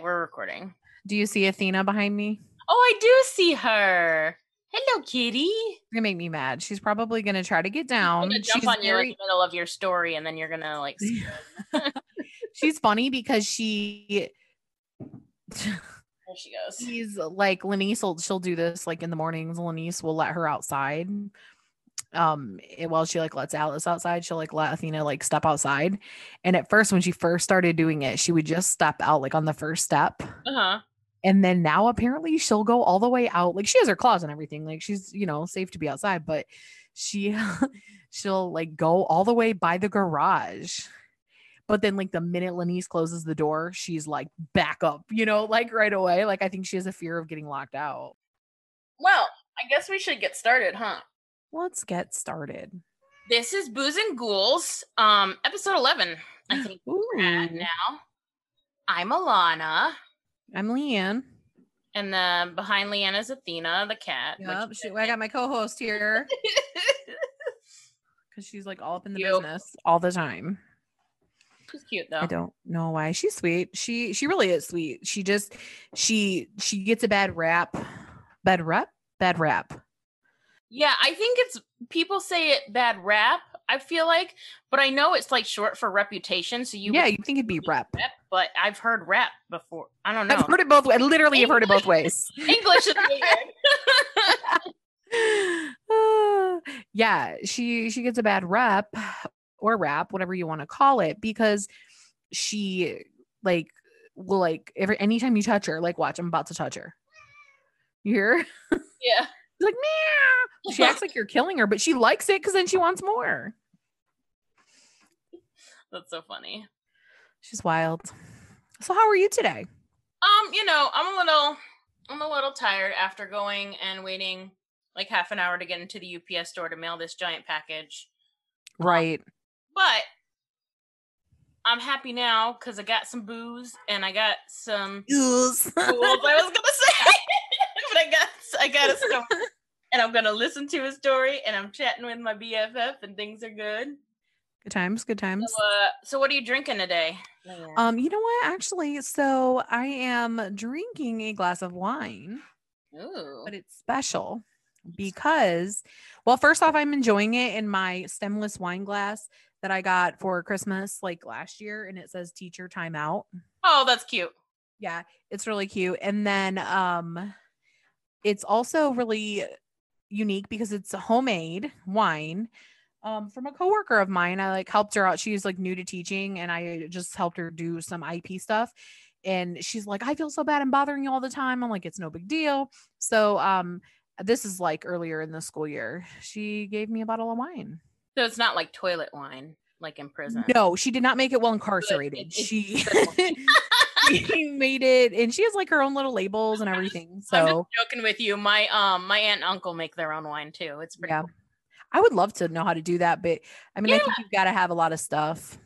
Okay, we're recording. Do you see Athena behind me? Oh, I do see her. Hello, kitty. It's gonna make me mad. She's probably gonna try to get I'm down. gonna jump She's on you in the middle of your story, and then you're gonna like. she's funny because she There she goes. she's like Lenice will she'll do this like in the mornings. Lenice will let her outside. Um, eh, while she like lets Alice outside, she'll like let Athena like step outside. And at first, when she first started doing it, she would just step out like on the first step. Uh huh. And then now apparently she'll go all the way out. Like she has her claws and everything. Like she's, you know, safe to be outside, but she she'll like go all the way by the garage. But then like the minute Lenice closes the door, she's like back up, you know, like right away. Like I think she has a fear of getting locked out. Well, I guess we should get started, huh? Let's get started. This is Booze and Ghouls, um, episode eleven. I think Ooh, we're at now. I'm Alana, I'm Leanne. and then behind Leanne is Athena, the cat. Yep, she, I got my co-host here because she's like all up in the business all the time. She's cute though. I don't know why. She's sweet. She she really is sweet. She just she she gets a bad rap. Bad rap? Bad rap. Yeah, I think it's people say it bad rap. I feel like, but I know it's like short for reputation. So you yeah, you think it'd be rap. rep, but I've heard rap before. I don't know. I've heard it both. I literally have heard it both ways. English is weird. yeah, she she gets a bad rep or rap, whatever you want to call it, because she like will like every anytime you touch her, like watch, I'm about to touch her. You hear? yeah. She's like meow. She acts like you're killing her, but she likes it because then she wants more. That's so funny. She's wild. So how are you today? Um, you know, I'm a little I'm a little tired after going and waiting like half an hour to get into the UPS store to mail this giant package. Right. But I'm happy now because I got some booze and I got some ghouls, I was gonna say. but I got I got a story. And I'm gonna listen to a story and I'm chatting with my BFF and things are good. Good times, good times. So, uh, so what are you drinking today? Um, you know what? Actually, so I am drinking a glass of wine, Ooh. but it's special because, well, first off, I'm enjoying it in my stemless wine glass that I got for Christmas like last year, and it says teacher timeout. Oh, that's cute. Yeah, it's really cute. And then um it's also really unique because it's a homemade wine um from a coworker of mine. I like helped her out. She's like new to teaching and I just helped her do some IP stuff. And she's like, I feel so bad I'm bothering you all the time. I'm like, it's no big deal. So um this is like earlier in the school year. She gave me a bottle of wine. So it's not like toilet wine, like in prison. No, she did not make it well incarcerated. She she made it and she has like her own little labels and everything. I'm just So joking with you. My um my aunt and uncle make their own wine too. It's pretty yeah. cool. I would love to know how to do that, but I mean, I think you've got to have a lot of stuff.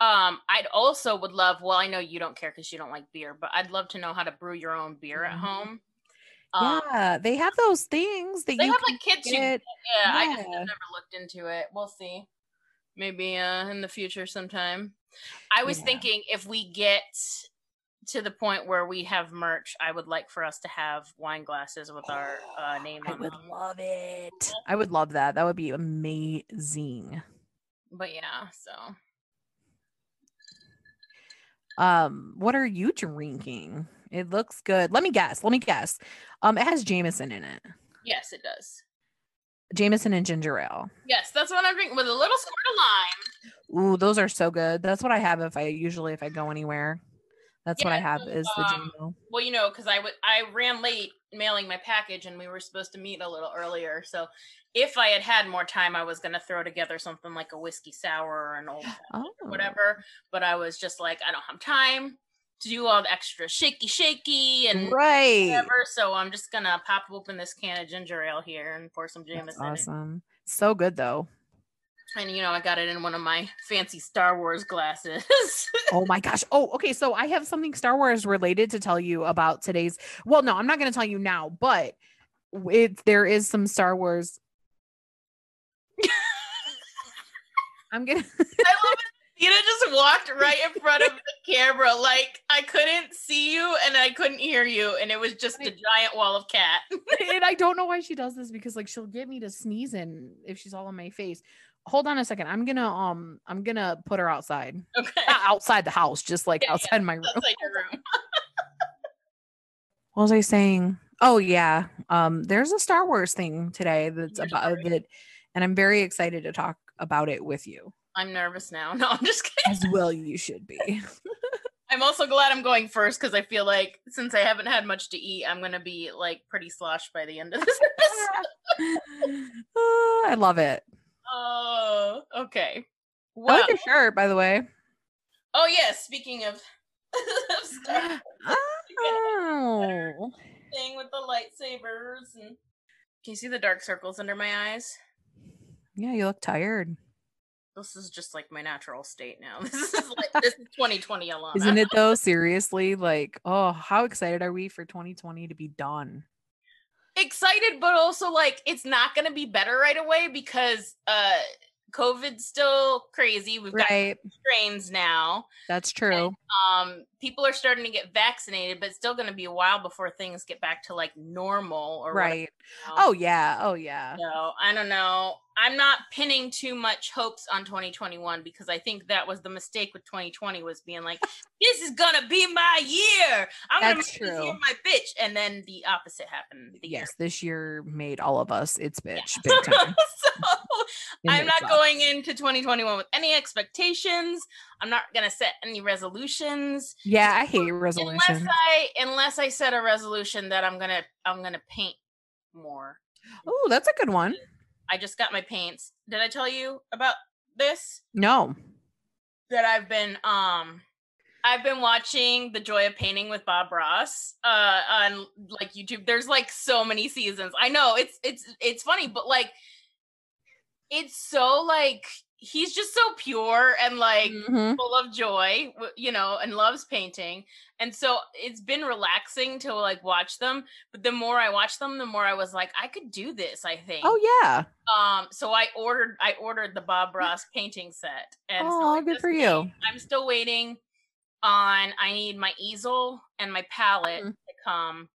Um, I'd also would love. Well, I know you don't care because you don't like beer, but I'd love to know how to brew your own beer at home. Um, yeah, they have those things that they you have like kits. You, get. yeah, I just never looked into it. We'll see. Maybe uh in the future sometime. I was Yeah. thinking if we get to the point where we have merch, I would like for us to have wine glasses with our uh, name I on would them. love it. I would love that. That would be amazing. But yeah, so Um, what are you drinking? It looks good. Let me guess. Let me guess. Um, it has Jameson in it. yes, it does. Jameson and ginger ale. Yes, that's what I'm drinking with a little squirt of lime. Ooh, those are so good. That's what I have if I usually if I go anywhere. That's what I have so, is the um, ginger. Well, you know, because I would I ran late mailing my package, and we were supposed to meet a little earlier. So if I had had more time, I was gonna throw together something like a whiskey sour or an old Oh, whatever. But I was just like, I don't have time to do all the extra shaky shaky and right. whatever. So I'm just gonna pop open this can of ginger ale here and pour some That's Jameson. in. awesome. So good though. And you know, I got it in one of my fancy Star Wars glasses. Oh my gosh. Oh, okay. So I have something Star Wars related to tell you about today's. Well, no, I'm not going to tell you now, but it there is some Star Wars. I'm gonna. I love it. Tina just walked right in front of the camera, like I I couldn't see you and I couldn't hear you, and it was just a giant wall of cat. and I don't know why she does this because like she'll get me to sneeze in if she's all on my face. Hold on a second. I'm gonna um I'm gonna put her outside. Okay. Not outside the house, just like Yeah, yeah, outside my room. Outside your room. What was I saying? Oh yeah. Um there's a Star Wars thing today that's about story. it and I'm very excited to talk about it with you. I'm nervous now. No, I'm just kidding. As well you should be. I'm also glad I'm going first because I feel like since I haven't had much to eat, I'm gonna be like pretty sloshed by the end of this episode. Oh, I love it. Oh, okay. I Well, like your shirt, by the way. oh yeah. Speaking of stuff, Oh. thing with the lightsabers and can you see the dark circles under my eyes? Yeah, you look tired. This is just like my natural state now. This is like this is 2020 Alana. Isn't it though? Seriously, like, oh, how excited are we for 2020 to be done? excited but also like it's not going to be better right away because uh covid's still crazy we've got Right. strains now That's true. um people are starting to get vaccinated but it's still going to be a while before things get back to like normal or whatever, Right. you know? Oh yeah. Oh yeah. so i don't know i'm not pinning too much hopes on 2021 because i think that was the mistake with 2020 was being like this is gonna be my year i'm gonna make That's year true. my bitch and then the opposite happened the year Yes, this year made all of us its bitch big time. so And I'm not going into 2021 with any expectations. I'm not gonna set any resolutions Yeah, I hate resolutions. unless. I unless I set a resolution that I'm gonna I'm gonna paint more. Oh, that's a good one. I just got my paints. Did I tell you about this? No. That I've been um I've been watching The Joy of Painting with Bob Ross uh on like YouTube. There's like so many seasons. I know it's it's it's funny, but like it's so like he's just so pure and like Mhm. full of joy, you know, and loves painting. And so it's been relaxing to like watch them. But the more I watch them, the more I was like, I could do this. I think. Oh yeah. Um. So I ordered. I ordered the Bob Ross painting set. And Oh, I good for you. I'm still waiting on. I need my easel and my palette Mm. to come.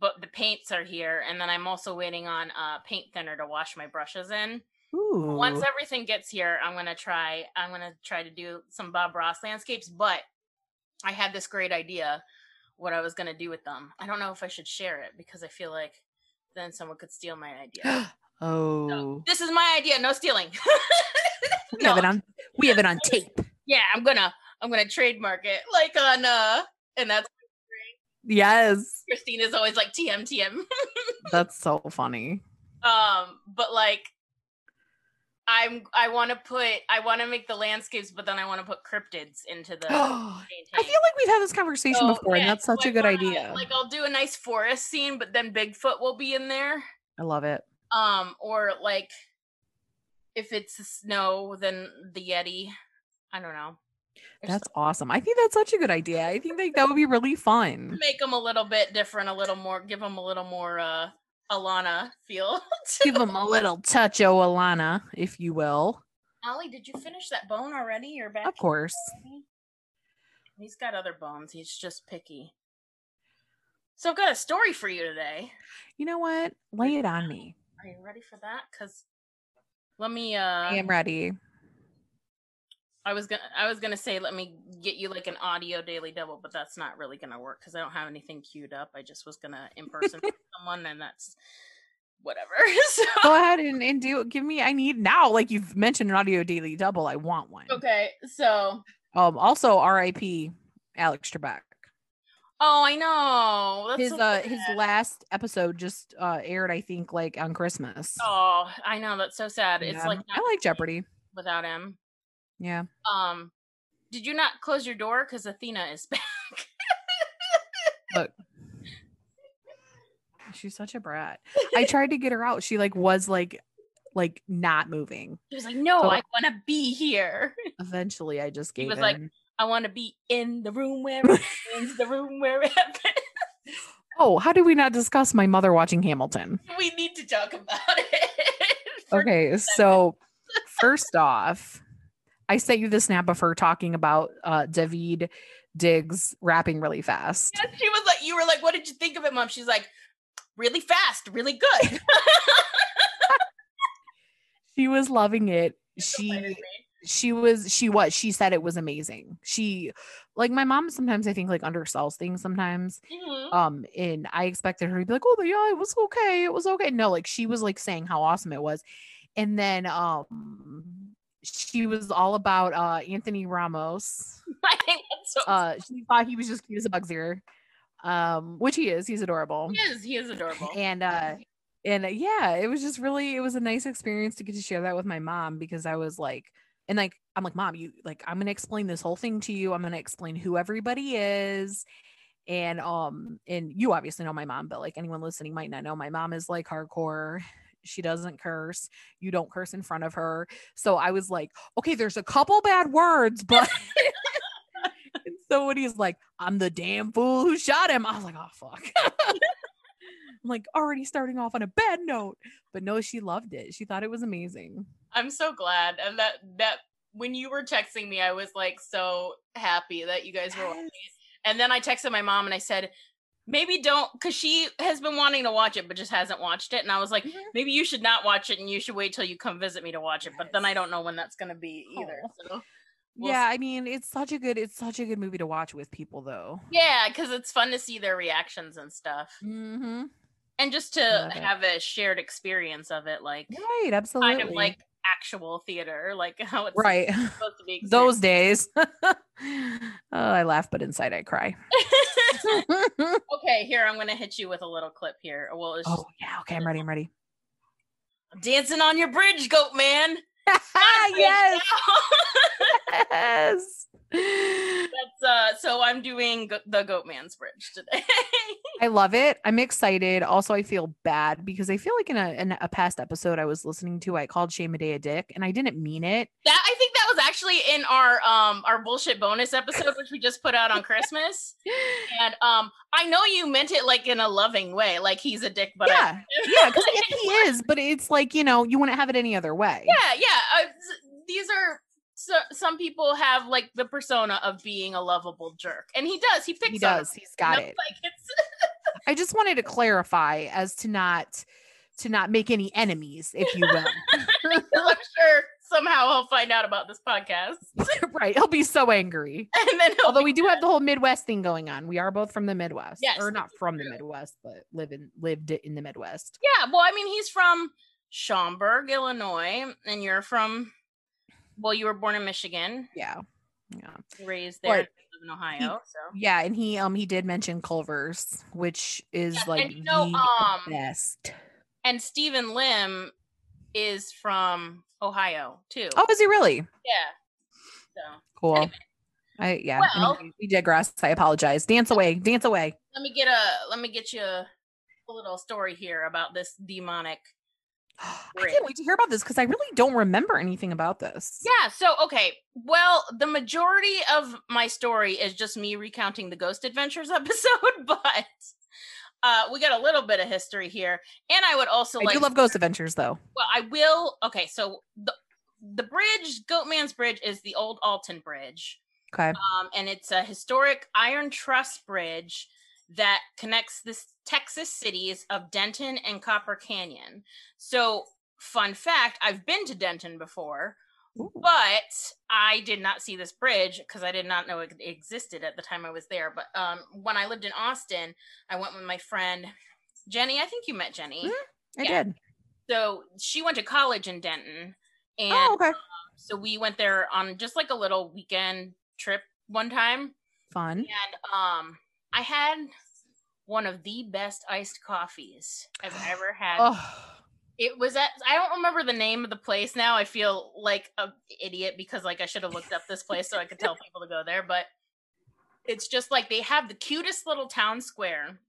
But the paints are here, and then I'm also waiting on uh, paint thinner to wash my brushes in Ooh. once everything gets here i'm gonna try i'm gonna try to do some bob ross landscapes but i had this great idea what i was gonna do with them i don't know if i should share it because i feel like then someone could steal my idea oh. this is my idea no stealing We have it on we have it on tape. yeah i'm gonna i'm gonna trademark it like on uh and that's Yes. Christine is always like tm tm That's so funny. um but like i'm i want to put i want to make the landscapes but then i want to put cryptids into the I feel like we've had this conversation So, before, yeah, and that's so such I a good wanna, idea. Like I'll do a nice forest scene, but then Bigfoot will be in there. I love it. Um, or like if it's the snow, then the Yeti. I don't know. There's That's awesome. I think that's such a good idea. I think like that would be really fun. make them a little bit different, a little more, give them a little more uh Alana feel. Give them a little touch, oh Alana, if you will. Ollie, did you finish that bone already? You're back. Of course. He's got other bones. He's just picky. So I've got a story for you today. You know what? Lay it on me. Are you ready for that? Cause let me uh I am ready. I was gonna I was gonna say let me get you like an audio daily double, but that's not really gonna work because I don't have anything queued up. I just was gonna impersonate someone and that's whatever. so Go ahead and, and do give me I need now. Like you've mentioned an audio daily double. I want one. okay, so Um also RIP Alex Trebek. oh I know. That's His so uh his last episode just uh aired, I think, like on Christmas. Oh, I know, that's so sad. It's like I like Jeopardy. without him. Yeah. Um did you not close your door? Because Athena is back. Look. She's such a brat. I tried to get her out. She like was like like not moving. She was like, No, So- I wanna be here. Eventually I just gave She was like. I wanna be in the room where it happens, the room where it happens. Oh, how did we not discuss my mother watching Hamilton? we need to talk about it. Okay, so first off, I sent you the snap of her talking about uh Daveed Diggs rapping really fast. She was like, you were like, what did you think of it, mom? She's like, really fast, really good. She was loving it. She she was she was she said it was amazing. She like my mom sometimes I think like undersells things sometimes. Mhm. Um and I expected her to be like, "Oh, yeah, it was okay. It was okay." No, like she was like saying how awesome it was. And then um she was all about uh Anthony Ramos. I think that's so. Uh she thought he was just cute as a bug's ear. Um which he is. He's adorable. he is. He is adorable. and uh and uh, yeah it was just really it was a nice experience to get to share that with my mom because i was like and like i'm like mom you like i'm gonna explain this whole thing to you i'm gonna explain who everybody is and um and you obviously know my mom but like anyone listening might not know my mom is like hardcore she doesn't curse you don't curse in front of her. So i was like okay there's a couple bad words but so when he's like i'm the damn fool who shot him. I was like oh fuck. I'm like already starting off on a bad note. But no she loved it. She thought it was amazing. I'm so glad. And that that when you were texting me, I was like so happy that you guys were watching. And then I texted my mom and I said, maybe don't because she has been wanting to watch it but just hasn't watched it. And I was like, Mhm. maybe you should not watch it and you should wait till you come visit me to watch it. But then I don't know when that's gonna be either. Aw. So we'll yeah i mean it's such a good it's such a good movie to watch with people though Yeah, because it's fun to see their reactions and stuff. mm-hmm. And just to Love it. have a shared experience of it, like right absolutely kind of like actual theater, like how it's right supposed to be. those days oh i laugh but inside i cry okay, here I'm gonna hit you with a little clip here. Well, oh yeah okay i'm ready i'm ready dancing on your bridge, goat man. Yes yes That's uh. So I'm doing go- the Goatman's bridge today. I love it. I'm excited. Also, I feel bad because I feel like in a in a past episode I was listening to, I called Shane Madej a dick, and I didn't mean it. that I think that was actually in our um our bullshit bonus episode, which we just put out on Christmas. And um, I know you meant it like in a loving way, like he's a dick, but I- yeah, yeah, because he is, but it's like you know, you wouldn't have it any other way. yeah, yeah. Uh, these are so, some people have like the persona of being a lovable jerk, and he does. He picks. he does. He's got it. Like it's I just wanted to clarify as to not to not make any enemies, if you will I'm sure somehow he'll find out about this podcast, right? He'll be so angry. and then Although we do have the whole Midwest thing going on. We are both from the Midwest, Yes, or not from the. Midwest, but live in lived in the Midwest. Yeah, well, I mean, he's from Schaumburg, Illinois, and you're from. Well, you were born in Michigan, Yeah, yeah. raised there, But live in Ohio. So Yeah, and he um he did mention Culver's, which is Yes, like you know, the um, best. and Stephen Lim is from Ohio too. Oh, is he really? yeah. So Cool. Anyway. I yeah. Well- anyway, we digress. I apologize. Dance away. Dance away. let me get a let me get you a, a little story here about this demonic. I can't wait to hear about this because I really don't remember anything about this. Yeah. So okay. Well, the majority of my story is just me recounting the Ghost Adventures episode, but uh, we got a little bit of history here, and I would also I like. do love Ghost Adventures though. Well, I will. Okay, so the the bridge, Goatman's Bridge, is the old Alton Bridge, Okay. um, and it's a historic iron truss bridge that connects the Texas cities of Denton and Copper Canyon. So, fun fact: I've been to Denton before, Ooh. but I did not see this bridge because I did not know it existed at the time I was there. But um, when I lived in Austin, I went with my friend Jenny. I think you met Jenny. Mhm. I yeah. did. So she went to college in Denton, and Oh, okay. so we went there on just like a little weekend trip one time, Fun. and um, I had one of the best iced coffees I've ever had. Oh, It was at I don't remember the name of the place now. I feel like a idiot because like I should have looked up this place so I could tell people to go there, but it's just like they have the cutest little town square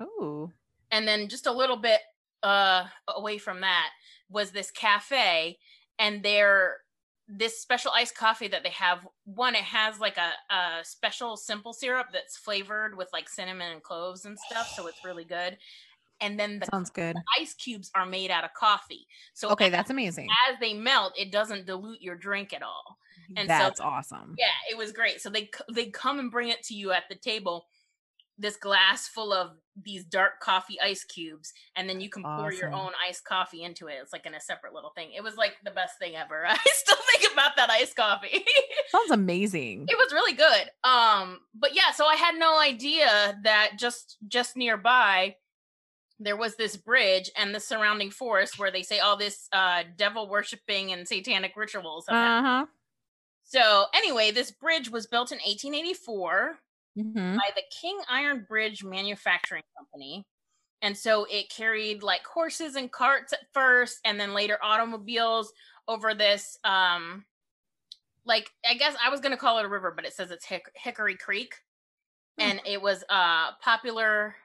oh. and then just a little bit uh away from that was this cafe and their this special iced coffee that they have one it has like a, a special simple syrup that's flavored with like cinnamon and cloves and stuff so it's really good and then the Sounds good. ice cubes are made out of coffee so Okay, as, that's amazing. as they melt it doesn't dilute your drink at all And so That's so awesome. yeah, it was great. So they they come and bring it to you at the table, this glass full of these dark coffee ice cubes, and then you can pour your own iced coffee into it. It's like in a separate little thing. It was like the best thing ever. I still think about that iced coffee. Sounds amazing. it was really good. Um, but yeah, so I had no idea that just just nearby there was this bridge and the surrounding forest where they say all this uh devil worshipping and satanic rituals. Uh huh. So anyway, this bridge was built in 1884 hmm by the King Iron Bridge Manufacturing Company. And so it carried like horses and carts at first, and then later automobiles over this. Um, like I guess I was gonna call it a river, but it says it's Hick- Hickory Creek, Hmm. and it was a popular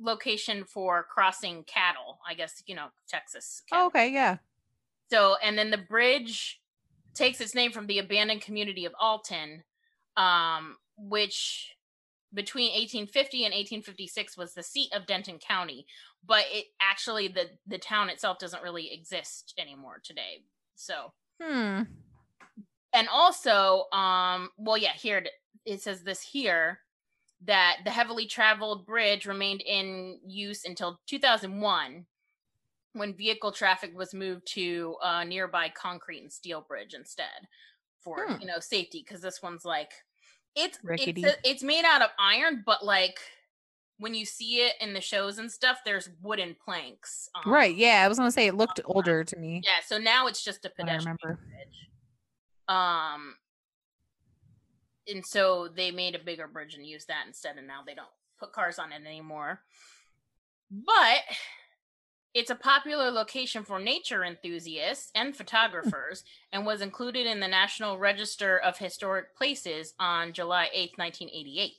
location for crossing cattle. I guess you know Texas. cattle. okay, yeah. So, and then the bridge takes its name from the abandoned community of Alton, um, which between 1850 and 1856 was the seat of Denton County. But it actually the the town itself doesn't really exist anymore today. So, Hmm. and also, um, well, yeah, here it- it says this here that the heavily traveled bridge remained in use until 2001 when vehicle traffic was moved to a nearby concrete and steel bridge instead for Hmm. you know safety because this one's like it's Rickety. it's it's made out of iron but like when you see it in the shows and stuff there's wooden planks um, Right. Yeah. I was gonna say it looked older to me. yeah so now it's just a pedestrian bridge. Um, and so they made a bigger bridge and used that instead, and now they don't put cars on it anymore. But it's a popular location for nature enthusiasts and photographers, and was included in the National Register of Historic Places on July eighth, nineteen eighty-eight.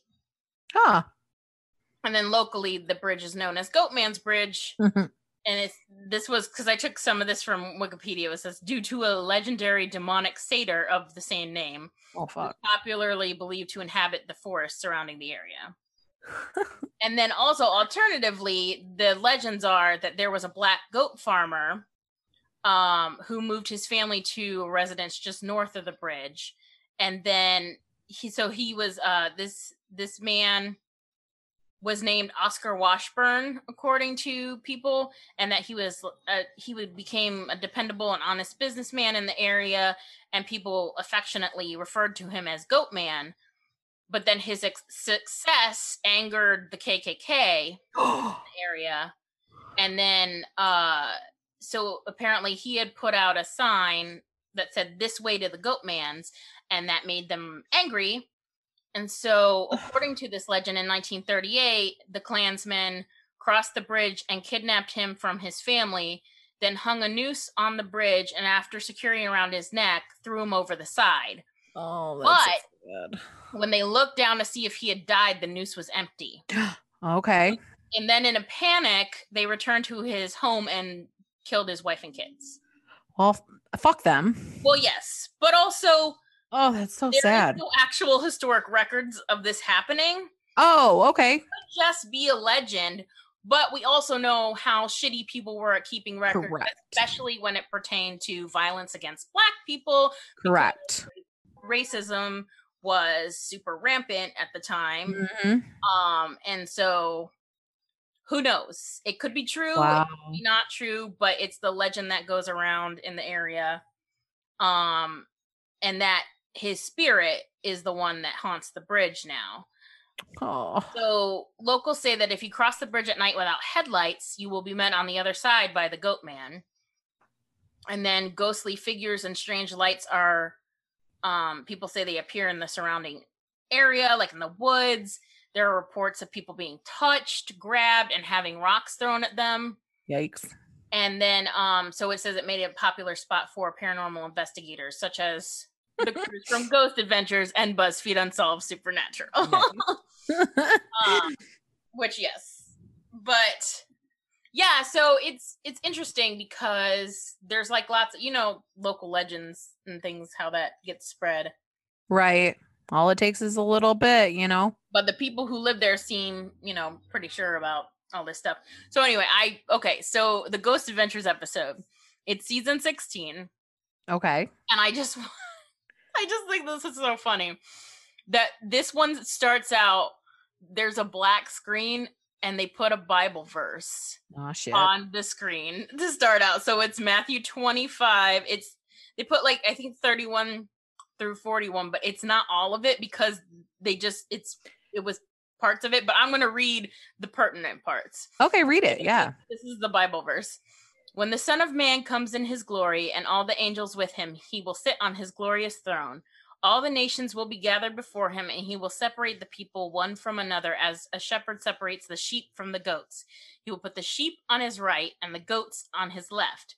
Huh. And then locally, the bridge is known as Goatman's Bridge, Mhm. And it's this was because I took some of this from Wikipedia. It says due to a legendary demonic satyr of the same name, oh popularly believed to inhabit the forest surrounding the area. and then also, alternatively, the legends are that there was a black goat farmer um, who moved his family to a residence just north of the bridge, and then he so he was uh, this this man was named Oscar Washburn, according to people, and that he was uh, he would became a dependable and honest businessman in the area, and people affectionately referred to him as Goat Man. But then his ex- success angered the KKK area, and then uh, so apparently he had put out a sign that said "This way to the Goat Man's," and that made them angry. And so, according to this legend, in 1938, the Klansmen crossed the bridge and kidnapped him from his family, then hung a noose on the bridge, and after securing around his neck, threw him over the side. oh, that's good. When they looked down to see if he had died, the noose was empty. Okay. And then, in a panic, they returned to his home and killed his wife and kids. Well, f- fuck them. Well, yes, but also Oh, that's so there sad. no actual historic records of this happening. Oh, okay. just be a legend, but we also know how shitty people were at keeping records, Correct. especially when it pertained to violence against black people. Correct. Racism was super rampant at the time. Mhm. Um, and so who knows? It could be true, it Wow. could be not true, but it's the legend that goes around in the area. Um, and that his spirit is the one that haunts the bridge now. Oh. So locals say that if you cross the bridge at night without headlights, you will be met on the other side by the goat man. And then ghostly figures and strange lights are um people say they appear in the surrounding area, like in the woods. There are reports of people being touched, grabbed, and having rocks thrown at them. Yikes. And then um so it says it made it a popular spot for paranormal investigators, such as the crews from Ghost Adventures and BuzzFeed Unsolved Supernatural. um, which yes but yeah so it's it's interesting because there's like lots of you know local legends and things how that gets spread right. All it takes is a little bit, you know. but the people who live there seem you know pretty sure about all this stuff so anyway i okay so the ghost adventures episode it's season 16 Okay. and i just I just think this is so funny that this one starts out. There's a black screen and they put a Bible verse Oh on the screen to start out. So it's Matthew 25. It's they put like I think 31 through 41, but it's not all of it because they just it's it was parts of it, but I'm going to read the pertinent parts. Okay, read it. Yeah. This is the Bible verse. When the Son of Man comes in his glory and all the angels with him, he will sit on his glorious throne. All the nations will be gathered before him, and he will separate the people one from another as a shepherd separates the sheep from the goats. He will put the sheep on his right and the goats on his left.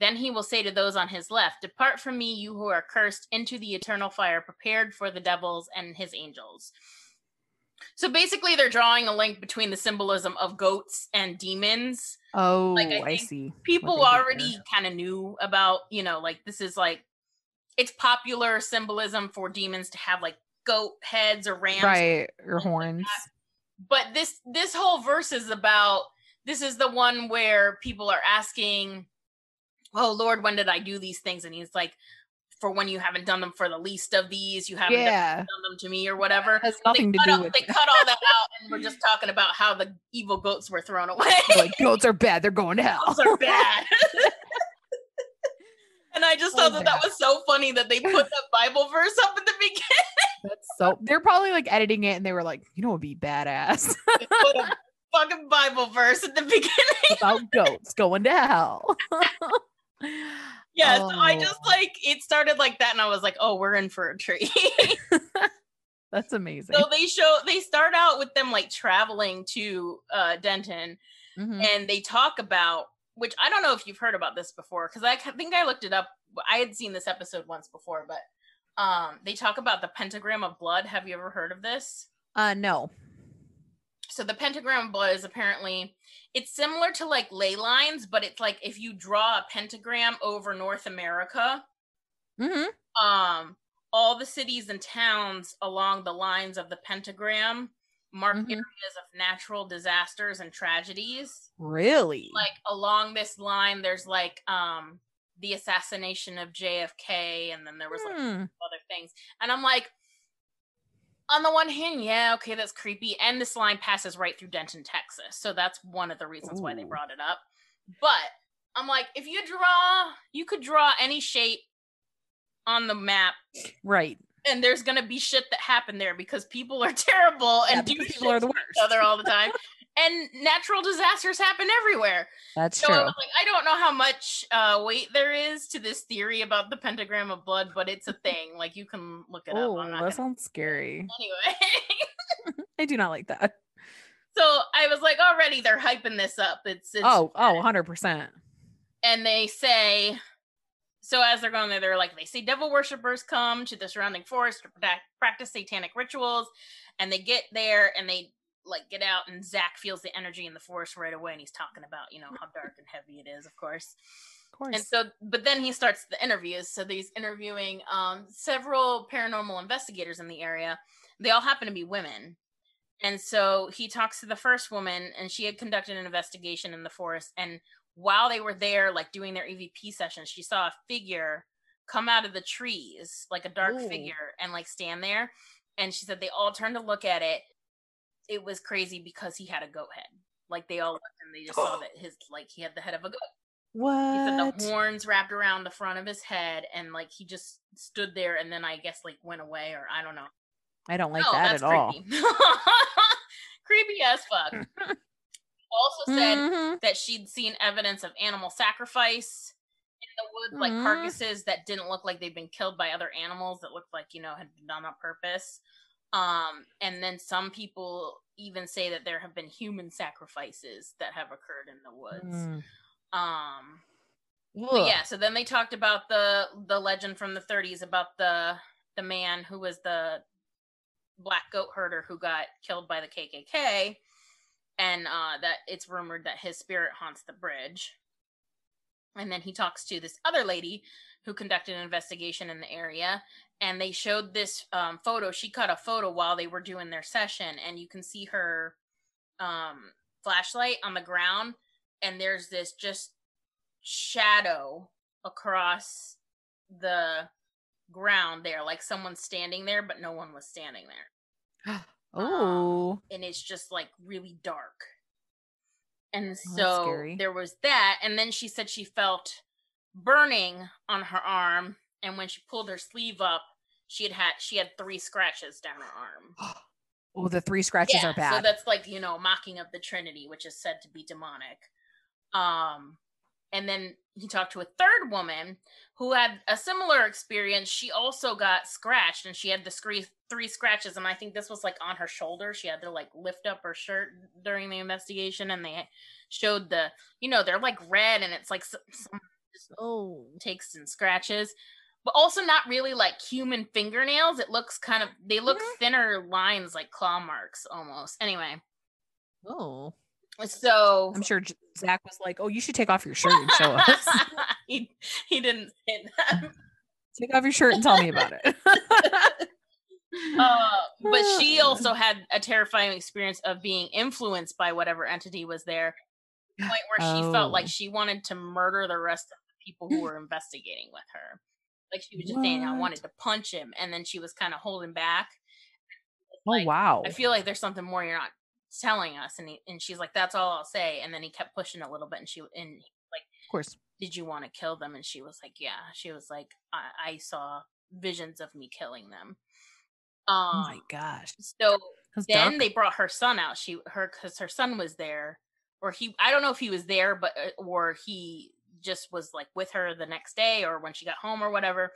Then he will say to those on his left, Depart from me, you who are cursed, into the eternal fire prepared for the devils and his angels. So basically, they're drawing a link between the symbolism of goats and demons Oh, Like, I I, see. people already kind of knew about, you know, like this is like it's popular symbolism for demons to have like goat heads or rams. right or like horns. But this this whole verse is about this is the one where people are asking, "Oh Lord, when did I do these things?" And he's like, "For when you haven't done them for the least of these, you haven't done Yeah, done them to me or whatever." has They nothing to cut do out- with they cut all that out, and we're just talking about how the evil goats were thrown away. like goats are bad. They're going to hell. Goats are bad. and I just So thought that that was so funny that they put that Bible verse up at the beginning. That's so. They're probably like editing it, and they were like, you know, it'd be badass They put a fucking Bible verse at the beginning. about goats going to hell. Yeah, so I Oh. just like it started like that, and I was like, oh, we're in for a treat. That's amazing. so they show they start out with them like traveling to uh Denton, Mhm. and they talk about which I don't know if you've heard about this before because I think I looked it up. I had seen this episode once before, but um, they talk about the pentagram of blood. Have you ever heard of this? Uh, no. So the pentagram is apparently it's similar to like ley lines, but it's like if you draw a pentagram over North America, Mm-hmm. um, all the cities and towns along the lines of the pentagram mark Mhm. areas of natural disasters and tragedies. Really? like along this line there's like um the assassination of JFK and then there was like Hmm. other things and I'm like on the one hand yeah okay that's creepy and this line passes right through Denton Texas so that's one of the reasons why they brought it up but I'm like if you draw you could draw any shape on the map Right. and there's gonna be shit that happened there because people are terrible Yeah, and do people are the worst. each other all the time and natural disasters happen everywhere That's so true. was like, I don't know how much uh, weight there is to this theory about the pentagram of blood, but it's a thing. Like you can look it Oh, up. That gonna... sounds scary. Anyway, I do not like that. so I was like, already they're hyping this up. It's, it's Oh, oh, 100%. and they say, so as they're going there, they're like, they see devil worshippers come to the surrounding forest to practice satanic rituals, and they get there and they like get out, and Zak feels the energy in the forest right away, and he's talking about you know how dark and heavy it is, of course. Of course. And so, but then he starts the interviews. So he's interviewing um, several paranormal investigators in the area. They all happen to be women. And so he talks to the first woman, and she had conducted an investigation in the forest. And while they were there, like doing their EVP sessions, she saw a figure come out of the trees, like a dark Ooh. figure, and like stand there. And she said they all turned to look at it. It was crazy because he had a goat head. Like they all looked and they just saw that his like he had the head of a goat. What? He said the horns wrapped around the front of his head, and like he just stood there, and then I guess like went away, or I don't know. I don't like No, that that's at all. creepy. creepy as fuck. also said Mhm. that she'd seen evidence of animal sacrifice in the woods, like Mhm. carcasses that didn't look like they'd been killed by other animals that looked like you know had been done on purpose. Um, and then some people even say that there have been human sacrifices that have occurred in the woods. Mm. Um, but yeah, so then they talked about the the legend from the 30s about the the man who was the black goat herder who got killed by the KKK and uh that it's rumored that his spirit haunts the bridge. And then he talks to this other lady who conducted an investigation in the area and they showed this um photo. She cut a photo while they were doing their session and you can see her um flashlight on the ground and there's this just shadow across the ground there, like someone standing there, but no one was standing there. Um, Oh, and it's just like really dark. And Oh, so there was that. And then she said she felt burning on her arm. And when she pulled her sleeve up, she had had she had three scratches down her arm. oh, the three scratches are bad. so that's like you know mocking of the Trinity, which is said to be demonic. Um, and then he talked to a third woman who had a similar experience. She also got scratched, and she had the scree- three scratches. And I think this was like on her shoulder. She had to like lift up her shirt during the investigation, and they showed the you know they're like red, and it's like some, some oh, takes and scratches. But also not really like human fingernails. It looks kind of they look Mhm. thinner lines like claw marks almost. Anyway, oh. so I'm sure Zak was like, "Oh, you should take off your shirt and show us. he, he didn't say that. take off your shirt and tell me about it." Uh, but she also had a terrifying experience of being influenced by whatever entity was there. to the Point where she felt like Oh. she wanted to murder the rest of the people who were investigating with her. Like she was just saying, I wanted to punch him, and then she was kind of holding back. oh wow. I feel like there's something more you're not telling us, and he, and she's like, "That's all I'll say." And then he kept pushing a little bit, and she and like, of course. did you want to kill them? And she was like, yeah. She was like, I, I saw visions of me killing them. Oh Um, my gosh. so then dark. they brought her son out. She her because her son was there, or he I don't know if he was there, but uh, or he just was like with her the next day or when she got home or whatever.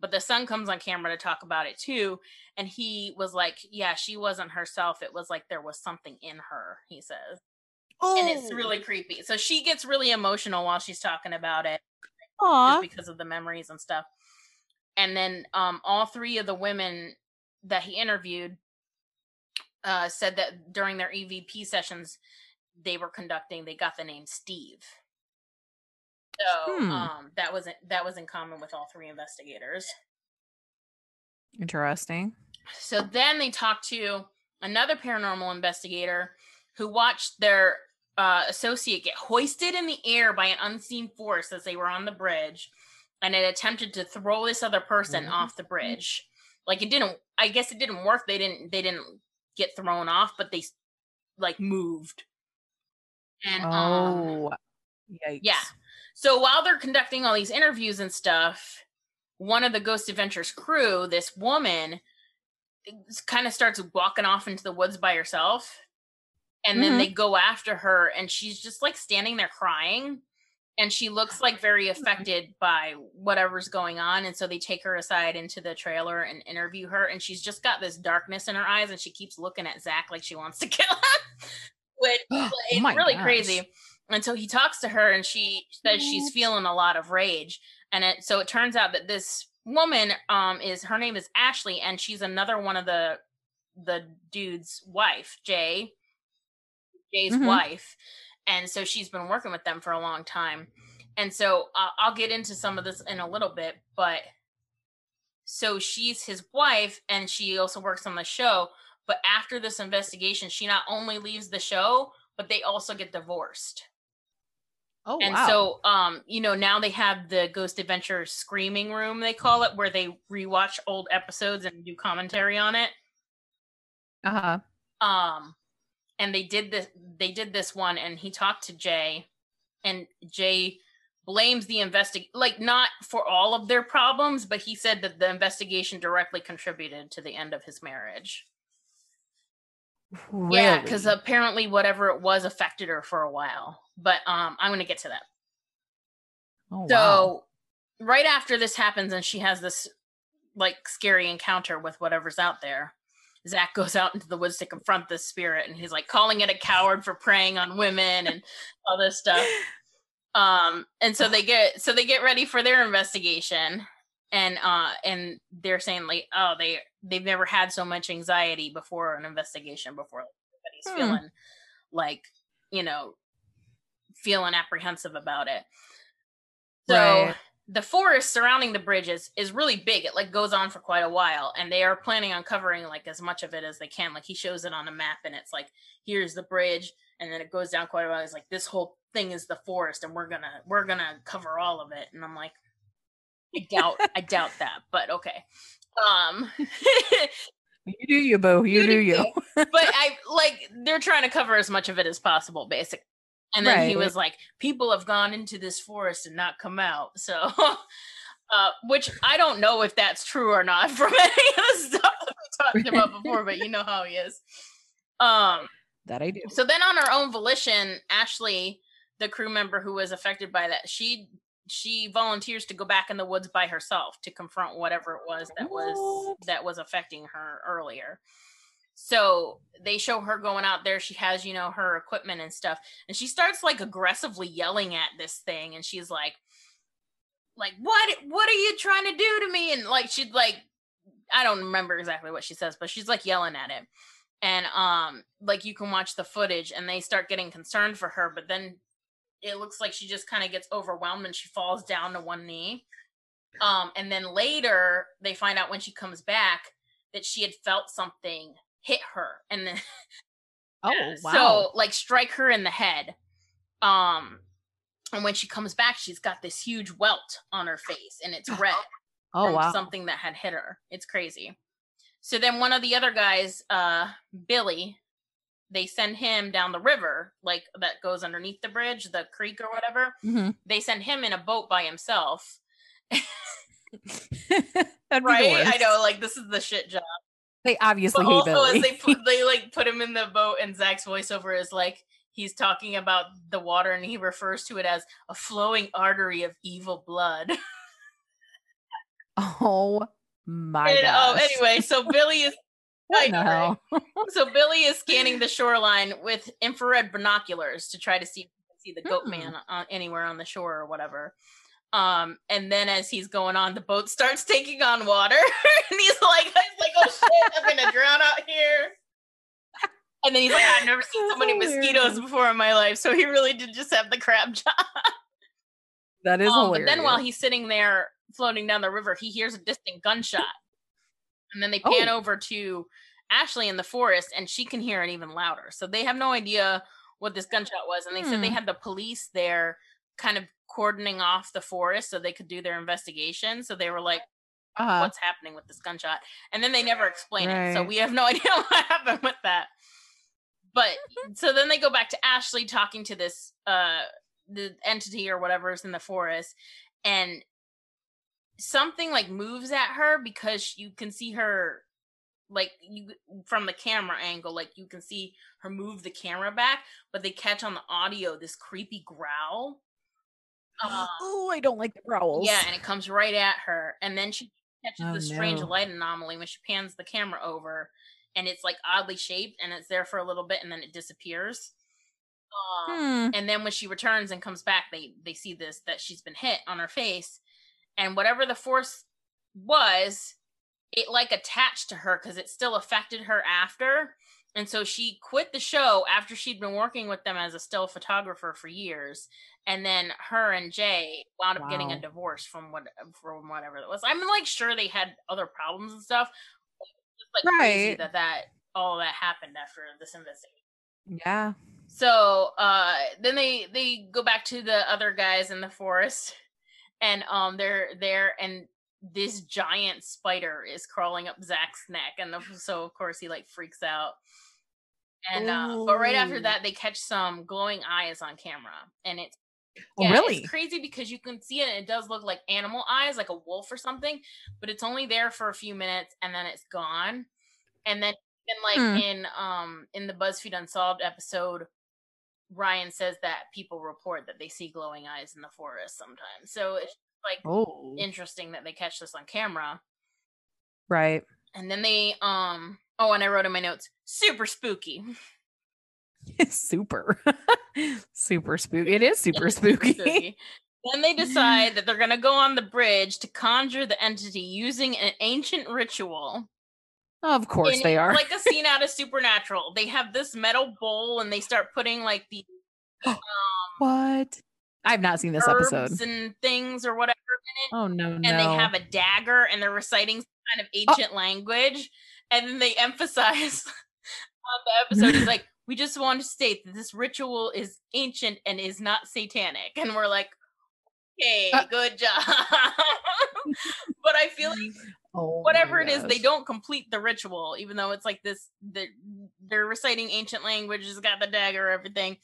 But the son comes on camera to talk about it too, and he was like, "Yeah, she wasn't herself. It was like there was something in her." He says, and it's Oh. really creepy. So she gets really emotional while she's talking about it Aw. just because of the memories and stuff. And then um all three of the women that he interviewed uh said that during their EVP sessions they were conducting they got the name Steve. So Hmm. um that wasn't that was in common with all three investigators. Interesting. So then they talked to another paranormal investigator who watched their uh, associate get hoisted in the air by an unseen force as they were on the bridge and it attempted to throw this other person What? off the bridge. Like it didn't I guess it didn't work. They didn't they didn't get thrown off, but they like moved. And um Oh. Yikes. yeah. So while they're conducting all these interviews and stuff, one of the Ghost Adventures crew, this woman, kind of starts walking off into the woods by herself. And then Mhm. they go after her, and she's just like standing there crying. And she looks like very affected by whatever's going on. And so they take her aside into the trailer and interview her. And she's just got this darkness in her eyes, and she keeps looking at Zak like she wants to kill him. Which Oh it's really gosh. crazy. And so he talks to her and she says she's feeling a lot of rage. And it so it turns out that this woman um is her name is Ashley and she's another one of the the dude's wife, Jay. Jay's Mhm. wife. And so she's been working with them for a long time. And so uh, I'll get into some of this in a little bit, but so she's his wife and she also works on the show, but after this investigation she not only leaves the show, but they also get divorced Oh wow. and wow. so um you know now they have the ghost adventure screaming room they call it where they rewatch old episodes and do commentary on it uh-huh. um and they did this they did this one and he talked to jay and jay blames the investig like not for all of their problems but he said that the investigation directly contributed to the end of his marriage Really? yeah because apparently whatever it was affected her for a while but um i'm gonna get to that oh, So wow. right after this happens and she has this like scary encounter with whatever's out there, Zak goes out into the woods to confront this spirit and he's like calling it a coward for preying on women and all this stuff. Um and so they get so they get ready for their investigation and uh and they're saying like oh they they've never had so much anxiety before an investigation before everybody's Hmm. feeling like you know feeling apprehensive about it. So Right. the forest surrounding the bridges is really big. It like goes on for quite a while, and they are planning on covering like as much of it as they can. Like he shows it on a map, and it's like here's the bridge, and then it goes down quite a while. It's like this whole thing is the forest, and we're gonna we're gonna cover all of it. And I'm like, I doubt I doubt that, but okay. Um You do you, boo. You, You do do you. but I like they're trying to cover as much of it as possible, basically. And then he was like, "People have gone into this forest and not come out." So, uh, which I don't know if that's true or not from any of the stuff that we talked about before, but you know how he is. Um, That I do. so then on her own volition, Ashley, the crew member who was affected by that, she she volunteers to go back in the woods by herself to confront whatever it was that was What? that was affecting her earlier. So they show her going out there. She has, you know, her equipment and stuff, and she starts like aggressively yelling at this thing, and she's like, like what what are you trying to do to me? And like she'd like, I don't remember exactly what she says, but she's like yelling at it and um like you can watch the footage and they start getting concerned for her but then it looks like she just kind of gets overwhelmed and she falls down to one knee um and then later they find out when she comes back that she had felt something hit her and then Oh wow. so like strike her in the head um and when she comes back she's got this huge welt on her face and it's red oh wow. something that had hit her. It's crazy. So then one of the other guys, uh, Billy, they send him down the river, like that goes underneath the bridge, the creek or whatever. Mhm. They send him in a boat by himself. That'd be the Right? I know, like this is the shit job. They obviously But hate also Billy. as they put they like put him in the boat and Zak's voiceover is like he's talking about the water and he refers to it as a flowing artery of evil blood. oh my and, oh, anyway, so Billy is I know, right? so Billy is scanning the shoreline with infrared binoculars to try to see see the goat Hmm. man anywhere on the shore or whatever. Um, and then as he's going on, the boat starts taking on water, and he's like, he's like, "Oh shit, I'm gonna drown out here." And then he's like, "I've never seen so many mosquitoes before in my life." So he really did just have the crab job. That is Um, but then while he's sitting there floating down the river, he hears a distant gunshot. And then they pan Oh. over to Ashley in the forest, and she can hear it even louder. So they have no idea what this gunshot was. And they said they Hmm. had the police there kind of cordoning off the forest so they could do their investigation. So they were like, uh, what's happening with this gunshot? And then they never explain it. So we have no idea what happened with that. But so then they go back to Ashley talking to this uh the entity or whatever is in the forest and something like moves at her because you can see her like you from the camera angle like you can see her move the camera back but they catch on the audio this creepy growl uh, oh, I don't like the growls. yeah, and it comes right at her, and then she catches Oh, the strange no. light anomaly when she pans the camera over, and it's like oddly shaped, and it's there for a little bit, and then it disappears. Um, Hmm. and then when she returns and comes back, they they see this that she's been hit on her face, and whatever the force was, it like attached to her because it still affected her after. And so she quit the show after she'd been working with them as a still photographer for years. And then her and Jay wound up getting a divorce from what from whatever it was. I'm like sure they had other problems and stuff. It's like crazy Right. that that all that happened after this investigation. Yeah. So uh then they they go back to the other guys in the forest and um they're there and this giant spider is crawling up Zak's neck and the- so of course he like freaks out. And uh but right after that they catch some glowing eyes on camera and it's Oh, yeah, really? It's crazy because you can see it and it does look like animal eyes, like a wolf or something, but it's only there for a few minutes and then it's gone. And then then like Hmm. in um in the BuzzFeed Unsolved episode, Ryan says that people report that they see glowing eyes in the forest sometimes. So it's like Oh. interesting that they catch this on camera. Right. And then they um oh and I wrote in my notes, super spooky. super. super spooky. It is super spooky. Then they decide that they're going to go on the bridge to conjure the entity using an ancient ritual. of course And they are. Like a scene out of Supernatural. They have this metal bowl and they start putting like the um, what? I've not seen this episode. and things or whatever in it. Oh no, no. And they have a dagger and they're reciting some kind of ancient language. And then they emphasize on the episode is like, we just want to state that this ritual is ancient and is not satanic. And we're like, Okay, Uh. good job. but I feel like Oh whatever it is, they don't complete the ritual, even though it's like this. They're, they're reciting ancient languages, got the dagger, everything.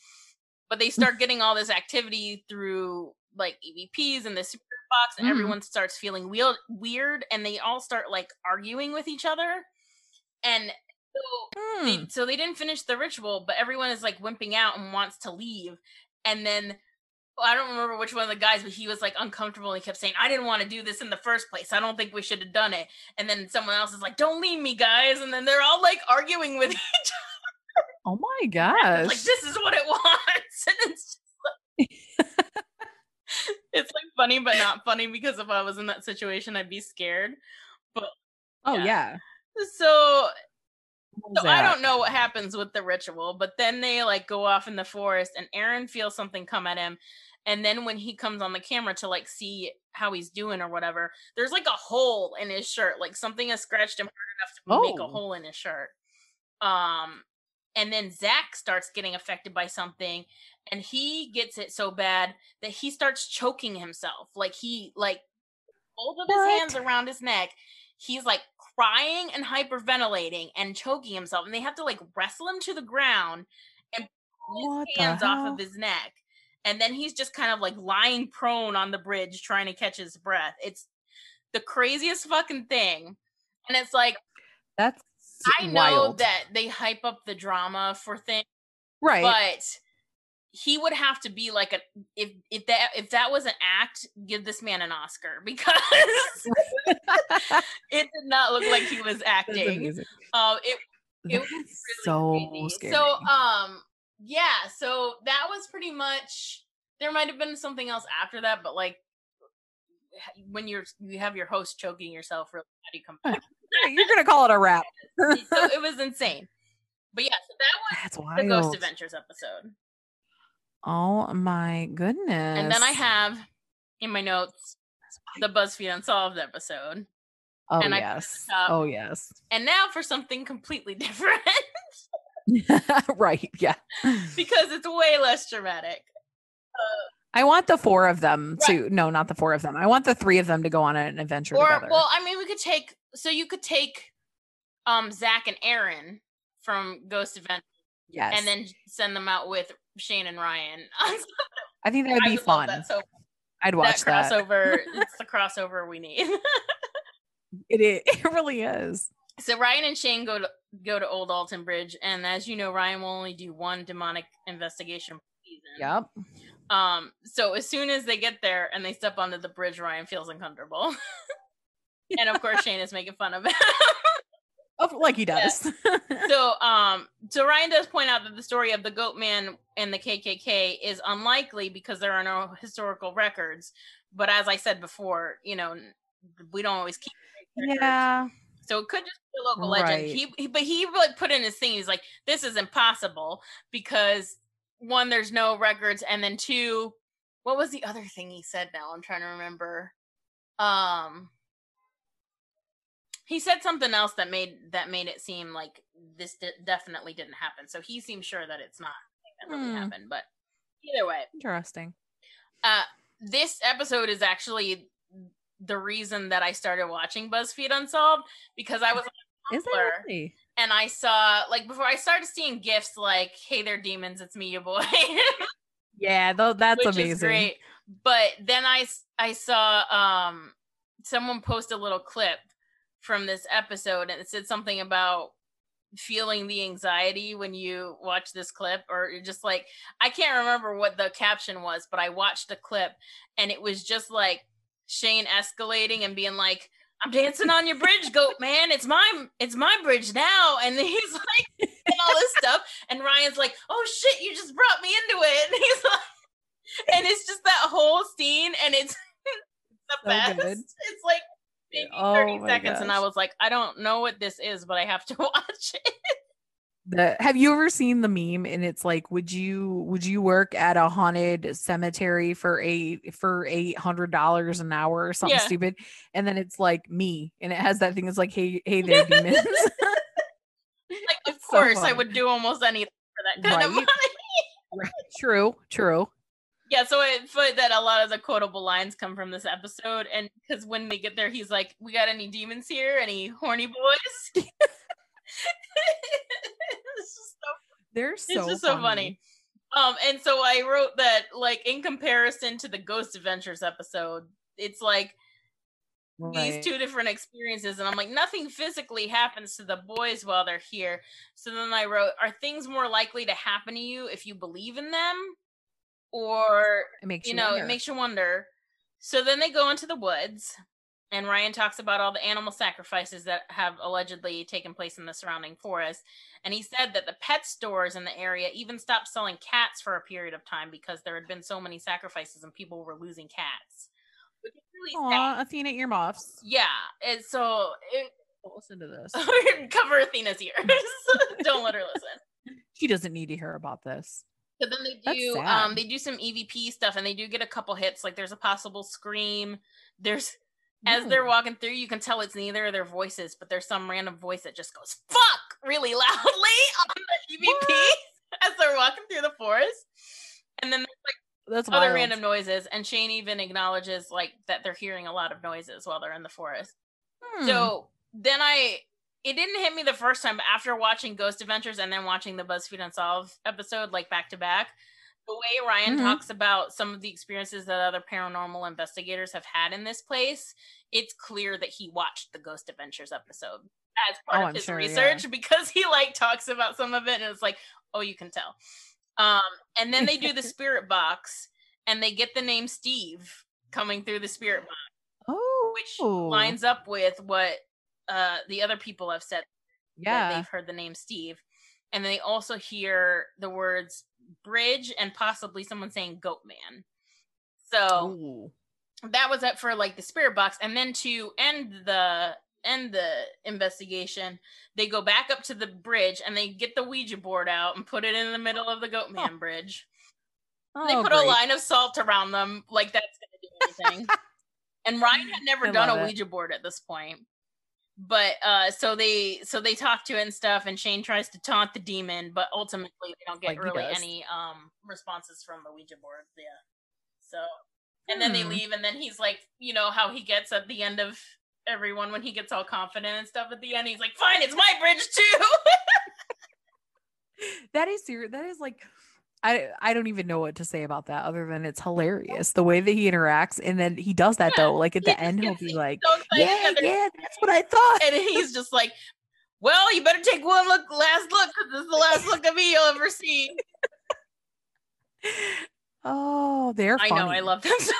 But they start getting all this activity through like EVPs and the spirit box, and Mhm. everyone starts feeling weird, weird, and they all start like arguing with each other. And so Hmm. they, so they didn't finish the ritual, but everyone is like wimping out and wants to leave. And then I don't remember which one of the guys, but he was like uncomfortable and he kept saying, I didn't want to do this in the first place. I don't think we should have done it. And then someone else is like, Don't leave me, guys. And then they're all like arguing with each other. Oh my gosh. Like, this is what it wants. And it's just like, it's like funny, but not funny because if I was in that situation, I'd be scared. But oh yeah. yeah. So So I don't know what happens with the ritual, but then they like go off in the forest and Aaron feels something come at him. And then when he comes on the camera to like see how he's doing or whatever, there's like a hole in his shirt. Like something has scratched him hard enough to make a Oh. hole in his shirt. Um and then Zak starts getting affected by something and he gets it so bad that he starts choking himself. Like he like both of his What? hands around his neck. He's like crying and hyperventilating and choking himself. And they have to like wrestle him to the ground and pull his hands off of his neck. And then he's just kind of like lying prone on the bridge trying to catch his breath. It's the craziest fucking thing. And it's like, That's I know wild. that they hype up the drama for things, right. but he would have to be like a if if that if that was an act, give this man an Oscar because it did not look like he was acting. Um, it it was really so crazy. So um yeah, so that was pretty much there might have been something else after that, but like when you're you have your host choking yourself, really, how do you come back? You're gonna call it a wrap. so it was insane. But yeah, so that That's was wild. the Ghost Adventures episode. Oh my goodness. And then I have in my notes the BuzzFeed Unsolved episode. Oh and yes. Oh yes. And now for something completely different right. Yeah. because it's way less dramatic. I want the four of them Right. to no, not the four of them. I want the three of them to go on an adventure or together. well i mean we could take so you could take um zak and aaron from ghost event yes. and then send them out with shane and ryan I think that would be fun. so I'd watch that that. crossover it's the crossover we need It, is, it really is. so ryan and shane go to go to old alton bridge and as you know ryan will only do one demonic investigation per season Yep. um so as soon as they get there and they step onto the bridge ryan feels uncomfortable and of course shane is making fun of it Like he Yeah. does. so um so Ryan does point out that the story of the goat man and the KKK is unlikely because there are no historical records but as I said before you know we don't always keep records. yeah. so it could just be a local legend he, he but he like put in his thing he's like this is impossible because one there's no records and then two what was the other thing he said now I'm trying to remember um he said something else that made that made it seem like this de- definitely didn't happen. So he seems sure that it's not that really Hmm. happened. But either way, Interesting. uh, this episode is actually the reason that I started watching BuzzFeed Unsolved because I was Tumblr. that really? and I saw like before I started seeing gifts like "Hey there, demons, it's me, your boy," Yeah, though that's which amazing. is great. But then I I saw um someone post a little clip from this episode and it said something about feeling the anxiety when you watch this clip or you're just like I can't remember what the caption was but I watched the clip and it was just like Shane escalating and being like I'm dancing on your bridge goat man. It's my it's my bridge now. And then he's like and all this stuff and Ryan's like oh shit you just brought me into it. And he's like and it's just that whole scene and it's the So best. good. it's like maybe Oh 30 my seconds and I was like I don't know what this is but I have to watch it. The, have you ever seen the meme and it's like would you would you work at a haunted cemetery for eight for eight hundred dollars an hour or something Yeah. stupid? And then it's like me and it has that thing it's like hey hey there demons like of It's so course I would do almost anything for that kind of Right? money. True true Yeah, so I put that a lot of the quotable lines come from this episode, and because when they get there, he's like, "We got any demons here? Any horny boys?" it's just so, They're so it's just so funny. Um, and so I wrote that, like, in comparison to the Ghost Adventures episode, it's like Right. these two different experiences and i'm like nothing physically happens to the boys while they're here so then i wrote are things more likely to happen to you if you believe in them or It makes you you, know wonder. it makes you wonder so then they go into the woods and ryan talks about all the animal sacrifices that have allegedly taken place in the surrounding forest and he said that the pet stores in the area even stopped selling cats for a period of time because there had been so many sacrifices and people were losing cats which is really sad. Athena earmuffs. Yeah, and so it, listen to this. cover Athena's ears. Don't let her listen. She doesn't need to hear about this. But then they do um they do some EVP stuff and they do get a couple hits. Like there's a possible scream. There's as they're walking through, you can tell it's neither of their voices, but there's some random voice that just goes "fuck" really loudly on the EVP as they're walking through the forest. And then there's like That's other wild. random noises, and Shane even acknowledges like that they're hearing a lot of noises while they're in the forest. Hmm. So then I it didn't hit me the first time, but after watching Ghost Adventures and then watching the BuzzFeed Unsolved episode like back to back, the way Ryan Mhm. talks about some of the experiences that other paranormal investigators have had in this place, it's clear that he watched the Ghost Adventures episode as part Oh, of I'm his sure, yeah. research because he like talks about some of it and it's like, oh, you can tell. Um, and then they do the spirit box and they get the name Steve coming through the spirit box oh, which lines up with what uh the other people have said that yeah. they've heard the name Steve. And they also hear the words bridge and possibly someone saying goat man. So Ooh. that was up for like the spirit box. And then to end the end the investigation, they go back up to the bridge and they get the Ouija board out and put it in the middle of the goat man bridge. they Oh, put a line of salt around them like that's gonna do anything. and Ryan had never I done a it. Ouija board at this point. But uh so they so they talk to it and stuff and Shane tries to taunt the demon, but ultimately they don't get Like really any um responses from the Ouija board. Yeah. So and then they Hmm. leave and then he's like, you know how he gets at the end of everyone when he gets all confident and stuff at the end, he's like, Fine, it's my bridge too. that is serious that is like I I don't even know what to say about that other than it's hilarious the way that he interacts and then he does that Yeah, though like at the end he'll be like so yeah yeah that's what I thought and he's just like, "Well, you better take one look, last look, because this is the last look of me you'll ever see." oh they're I know, I love them so.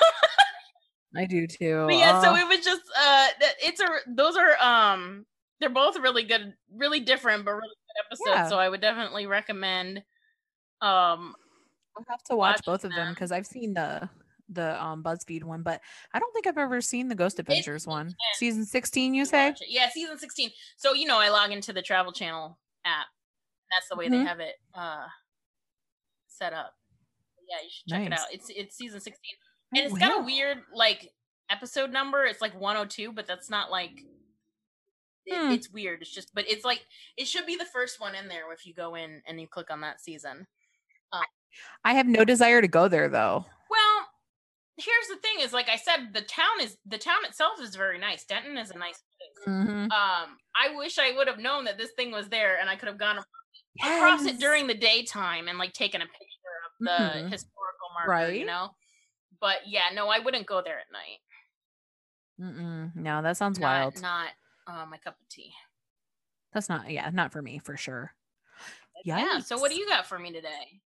I do too But yeah, so Oh, it was just uh, it's a those are um, they're both really good, really different, but really good episodes. Yeah. So I would definitely recommend. Um, I'll have to watch both of them because I've seen the the um BuzzFeed one but I don't think I've ever seen the Ghost Adventures one intense. season 16 you say yeah, season sixteen. So you know, I log into the Travel Channel app. That's the way they Mhm. have it uh set up. Yeah, you should check it out. It's it's season sixteen. And it's got a weird like episode number it's like 102 but that's not like it- Hmm. it's weird it's just but it's like it should be the first one in there if you go in and you click on that season I have no desire to go there though well here's the thing is like i said the town is the town itself is very nice denton is a nice place Mhm. um i wish i would have known that this thing was there and i could have gone across it during the daytime and like taken a picture of the Mhm. historical marker Right. you know but yeah no i wouldn't go there at night Mm-mm. no that sounds not, wild not uh, my cup of tea That's not, yeah, not for me for sure. Yeah. So what do you got for me today?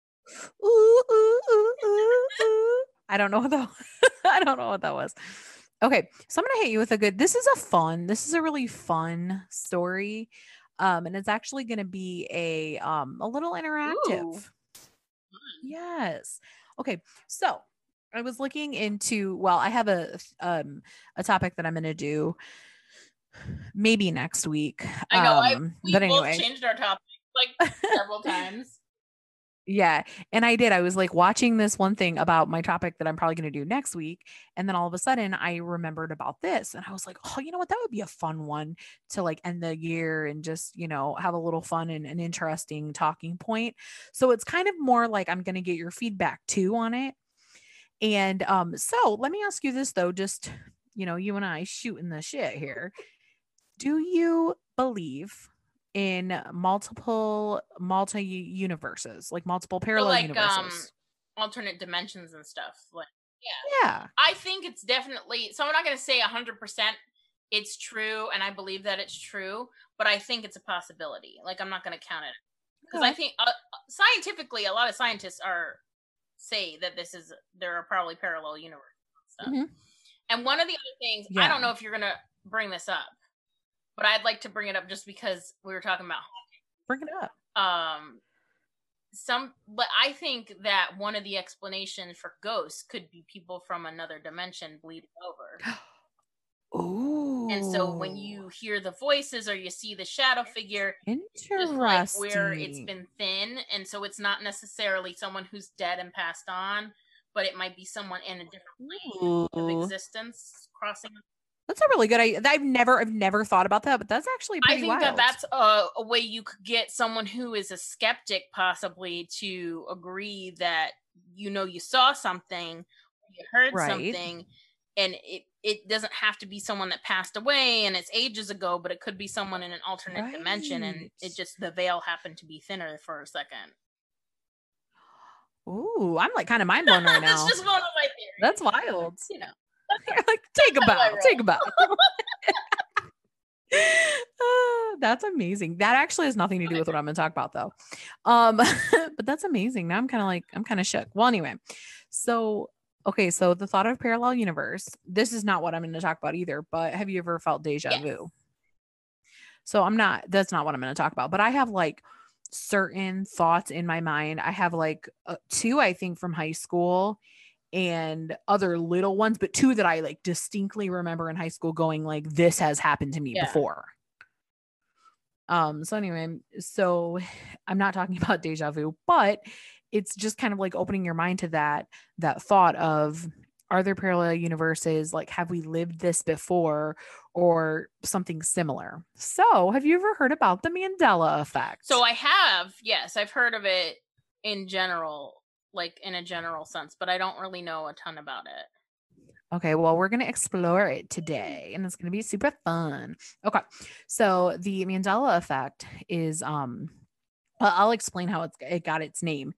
Ooh, ooh, ooh, ooh, ooh. I don't know what that. I don't know what that was. Okay, so I'm gonna hit you with a good. This is a fun. This is a really fun story, um, and it's actually gonna be a um a little interactive. Yes. Okay. So I was looking into. Well, I have a um a topic that I'm gonna do maybe next week. I know. I, Um, we but both anyway. changed our topic like several times. Yeah. And I did. I was like watching this one thing about my topic that I'm probably going to do next week. And then all of a sudden I remembered about this. And I was like, oh, you know what? That would be a fun one to like end the year and just, you know, have a little fun and an interesting talking point. So it's kind of more like I'm going to get your feedback too on it. And um, so let me ask you this though, just you know, you and I shooting the shit here. Do you believe in multiple multi universes, like multiple parallel like, universes? um, alternate dimensions and stuff. Like, yeah. Yeah. I think it's definitely. So I'm not going to say 100 percent it's true, and I believe that it's true, but I think it's a possibility. Like I'm not going to count it because I think uh, scientifically, a lot of scientists are say that this is there are probably parallel universes and stuff. Mhm. And one of the other things, I don't know if you're going to bring this up, but I'd like to bring it up just because we were talking about Bring it up. um some but i think that one of the explanations for ghosts could be people from another dimension bleeding over. Ooh. and so when you hear the voices or you see the shadow figure interesting, just like where it's been thin. And so it's not necessarily someone who's dead and passed on but it might be someone in a different plane of existence crossing That's a really good idea. I've never, I've never thought about that, but that's actually I pretty think wild. that that's a, a way you could get someone who is a skeptic possibly to agree that you know you saw something, you heard Right. something, and it it doesn't have to be someone that passed away and it's ages ago, but it could be someone in an alternate dimension, and it just the veil happened to be thinner for a second. Ooh, I'm like kind of mind blown right now. That's just one of my theories. That's wild. you know. You're like, take a bow, take a bow. That's amazing. That actually has nothing to do with what I'm going to talk about, though. Um, but that's amazing. Now I'm kind of like, I'm kind of shook. Well, anyway, so okay, so the thought of parallel universe. This is not what I'm going to talk about either. But have you ever felt deja Yes. vu? So I'm not. That's not what I'm going to talk about. But I have like certain thoughts in my mind. I have like uh, two, I think, from high school and other little ones, but two that I like distinctly remember in high school going like this has happened to me Yeah. before. Um so anyway, so I'm not talking about deja vu, but it's just kind of like opening your mind to that that thought of are there parallel universes like have we lived this before or something similar. So, have you ever heard about the Mandela effect? So I have, yes, I've heard of it in general, like in a general sense, but I don't really know a ton about it. Okay, well, we're going to explore it today and it's going to be super fun. Okay. So, the Mandela effect is um well, I'll explain how it got its name.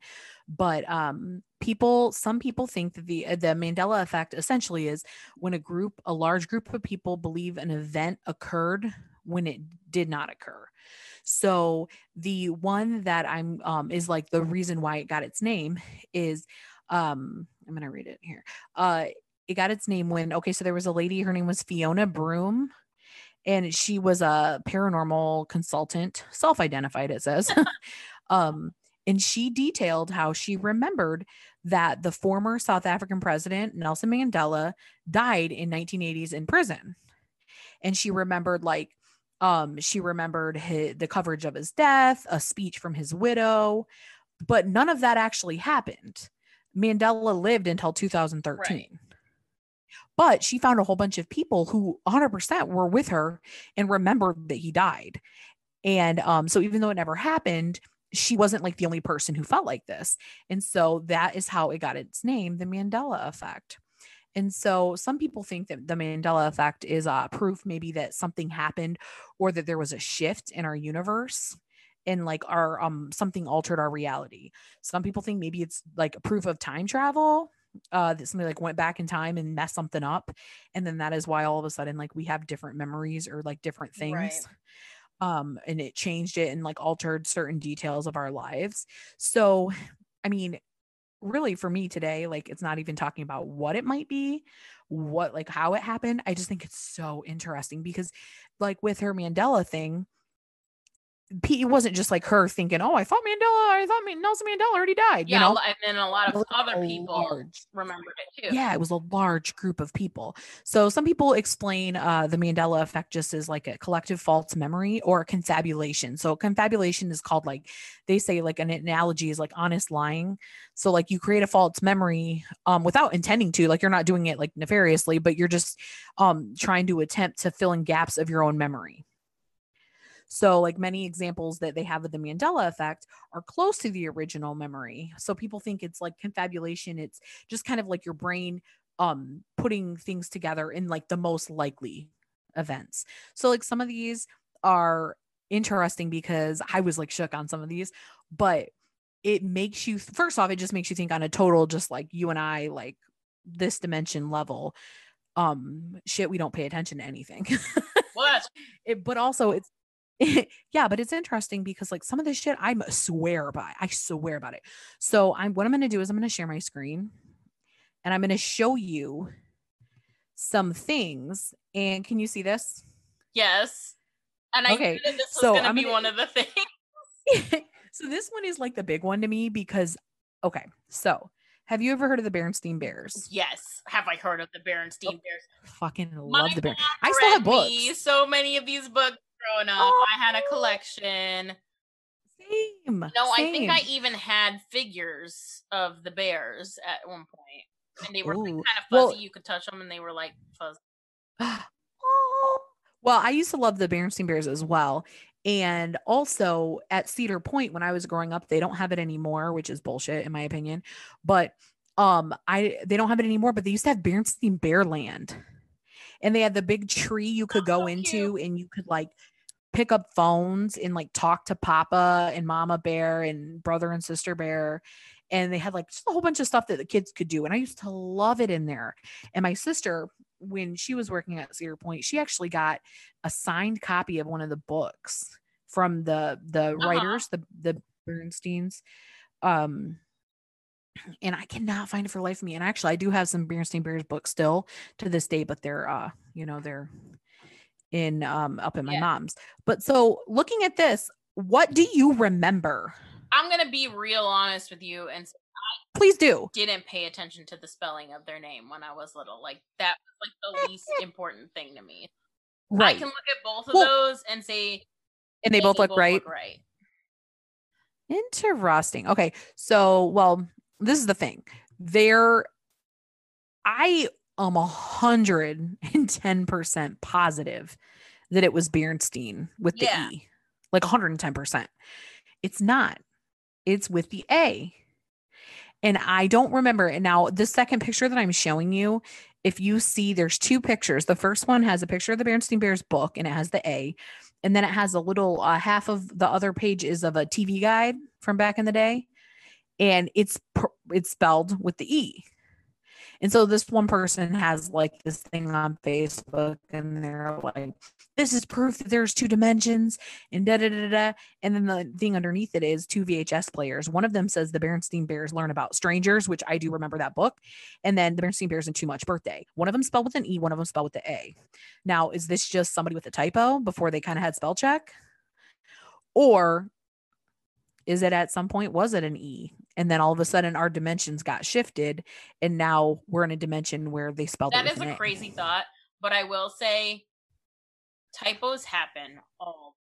But um people some people think that the the Mandela effect essentially is when a group a large group of people believe an event occurred when it did not occur. So, the one that I'm um is like the reason why it got its name is um I'm to read it here. Uh it got its name when okay so there was a lady her name was fiona broome and she was a paranormal consultant self-identified it says um and she detailed how she remembered that the former south african president nelson mandela died in 1980s in prison and she remembered like um she remembered his, the coverage of his death a speech from his widow but none of that actually happened mandela lived until 2013 but she found a whole bunch of people who 100% were with her and remembered that he died. And um, so even though it never happened, she wasn't like the only person who felt like this. And so that is how it got its name, the Mandela effect. And so some people think that the Mandela effect is uh, proof maybe that something happened or that there was a shift in our universe and like our um something altered our reality. Some people think maybe it's like a proof of time travel uh that somebody like went back in time and messed something up and then that is why all of a sudden like we have different memories or like different things Right. um and it changed it and like altered certain details of our lives so i mean really for me today like it's not even talking about what it might be what like how it happened i just think it's so interesting because like with her mandela thing it wasn't just like her thinking oh i thought mandela i thought nelson mandela already died Yeah, you know and then a lot of other people large- remembered it too. yeah it was a large group of people. So some people explain uh, the mandela effect just as like a collective false memory or a confabulation. So confabulation is called like they say like an analogy is like honest lying. So like you create a false memory um without intending to like you're not doing it like nefariously but you're just um trying to attempt to fill in gaps of your own memory So, like many examples that they have of the Mandela effect are close to the original memory. So, people think it's like confabulation. It's just kind of like your brain um putting things together in like the most likely events. So, like some of these are interesting because I was like shook on some of these, but it makes you first off, it just makes you think on a total, just like you and I, like this dimension level. Um, shit, we don't pay attention to anything. What? it, but also it's yeah, but it's interesting because like some of this shit I swear by. I swear about it. So I'm what I'm gonna do is I'm gonna share my screen and I'm gonna show you some things. And can you see this? Yes. And I Okay, knew that this was gonna I'm be gonna- one of the things. so this one is like the big one to me because okay, so have you ever heard of the Berenstein Bears? Yes. Have I heard of the Berenstein oh, Bears? Fucking My love the bear. mom I still have me books. So many of these books growing up. Oh. I had a collection. Same. No, I think. I even had figures of the bears at one point, and they were like, kind of Well- fuzzy. you could touch them, and they were like fuzzy. Oh. Well, I used to love the Berenstein Bears as well. And also at Cedar Point when I was growing up, they don't have it anymore, which is bullshit in my opinion. But um I they don't have it anymore, but they used to have Berenstein Bearland. And they had the big tree you could Oh, go so into and you could like pick up phones and like talk to Papa and Mama Bear and brother and sister bear. And they had like just a whole bunch of stuff that the kids could do. And I used to love it in there. And my sister, when she was working at Cedar Point, she actually got a signed copy of one of the books from the the Uh-huh. writers, the the Bernsteins. Um and I cannot find it for life of me. And actually I do have some Bernstein Bears books still to this day, but they're uh, you know, they're in um up in my Yeah. mom's. But so looking at this, what do you remember? I'm gonna be real honest with you, and Please do. didn't pay attention to the spelling of their name when I was little. Like that was like the least important thing to me. Right. I can look at both of Well, those and say and they both look right. right. Interesting. Okay. So, well, this is the thing. There, I am a hundred and ten percent positive that it was Bernstein with the Yeah. E, like 110 percent. It's not. It's with the A. And I don't remember. And now the second picture that I'm showing you, if you see, there's two pictures. The first one has a picture of the Bernstein Bears book, and it has the A, and then it has a little uh, half of the other page is of a TV guide from back in the day, and it's it's spelled with the E. And so this one person has like this thing on Facebook, and they're like, "This is proof that there's two dimensions," and da da da da. And then the thing underneath it is two VHS players. One of them says the Berenstein Bears learn about strangers, which I do remember that book, and then the Berenstein Bears and Too Much Birthday. One of them spelled with an E, one of them spelled with the A. Now, is this just somebody with a typo before they kind of had spell check? Or is it at some point was it an E? And then all of a sudden our dimensions got shifted and now we're in a dimension where they spelled That it is a an crazy thought, but I will say typos happen all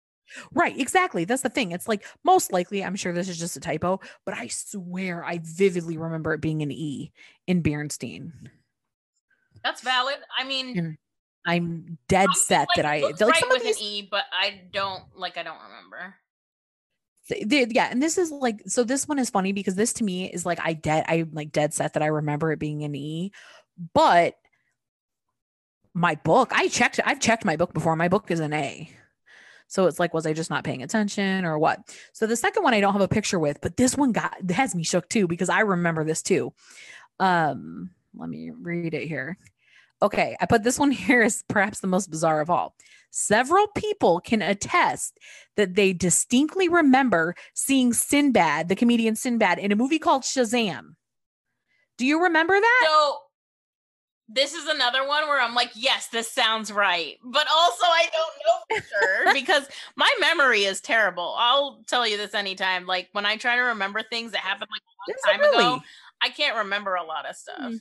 Right, exactly. That's the thing. It's like most likely, I'm sure this is just a typo, but I swear I vividly remember it being an E in Bernstein. That's valid. I mean, And I'm dead set like that I like right of with these an E, but I don't like. I don't remember. Yeah and this is like so this one is funny because this to me is like i dead i'm like dead set that i remember it being an e but my book i checked i've checked my book before. My book is an a. So it's like was i just not paying attention or what? So the second one i don't have a picture with but this one got has me shook too because i remember this too. Um let me read it here. Okay i put this one here as perhaps the most bizarre of all several people can attest that they distinctly remember seeing Sinbad, the comedian Sinbad, in a movie called Shazam. Do you remember that? So this is another one where I'm like, yes, this sounds right, but also I don't know for sure because my memory is terrible. I'll tell you this anytime. Like when I try to remember things that happened like a long time ago. I can't remember a lot of stuff. Hmm.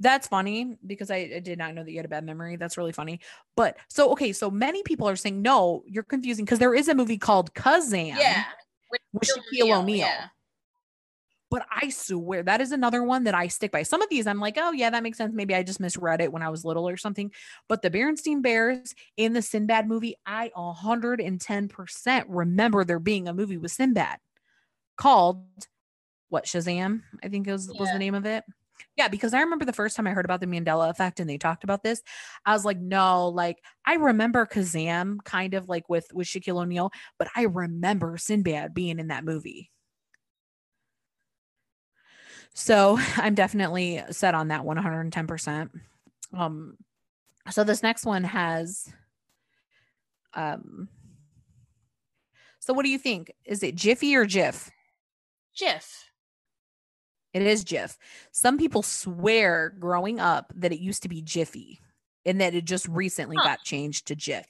That's funny because I, I did not know that you had a bad memory. That's really funny. But so okay, so many people are saying no, you're confusing because there is a movie called Kazam Yeah, with Shaquille Shaquille O'Neal. yeah. But I swear that is another one that I stick by. Some of these I'm like, oh yeah, that makes sense. Maybe I just misread it when I was little or something. But the Berenstain Bears in the Sinbad movie, I 110% remember there being a movie with Sinbad called what Shazam, I think was, was Yeah. the name of it. Yeah, because I remember the first time I heard about the Mandela effect and they talked about this, I was like, no, like I remember Kazam kind of like with with Shaquille O'Neal, but I remember Sinbad being in that movie. So I'm definitely set on that 110%. Um so this next one has um so what do you think? Is it Jiffy or Jiff? Jif. It is Jif. Some people swear growing up that it used to be Jiffy and that it just recently Huh. got changed to Jif.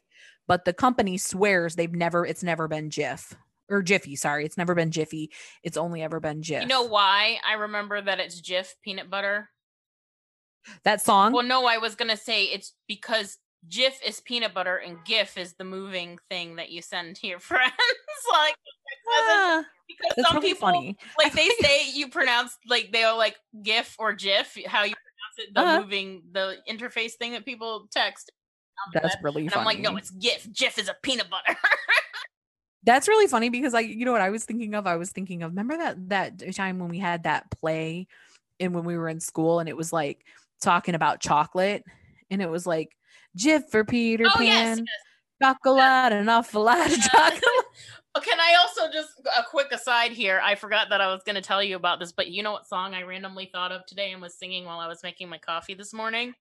But the company swears they've never, it's never been Jif or Jiffy. Sorry, it's never been Jiffy. It's only ever been Jif. You know why I remember that it's Jif peanut butter? that song? Well, no, I was gonna say it's because Jif is peanut butter and GIF is the moving thing that you send to your friends. like Ah, because that's some really people funny. like they say you pronounce like they'll like GIF or GIF, how you pronounce it, the Uh-huh. moving the interface thing that people text. That's really and funny. I'm like, no, it's GIF. GIF is a peanut butter. That's really funny because I, you know what I was thinking of? I was thinking of remember that that time when we had that play and when we were in school and it was like talking about chocolate and it was like Jif for Peter oh yes, Pan, yes. chocolate, an awful lot of chocolate. Oh, Can I also just a quick aside here? I forgot that I was going to tell you about this, but you know what song I randomly thought of today and was singing while I was making my coffee this morning?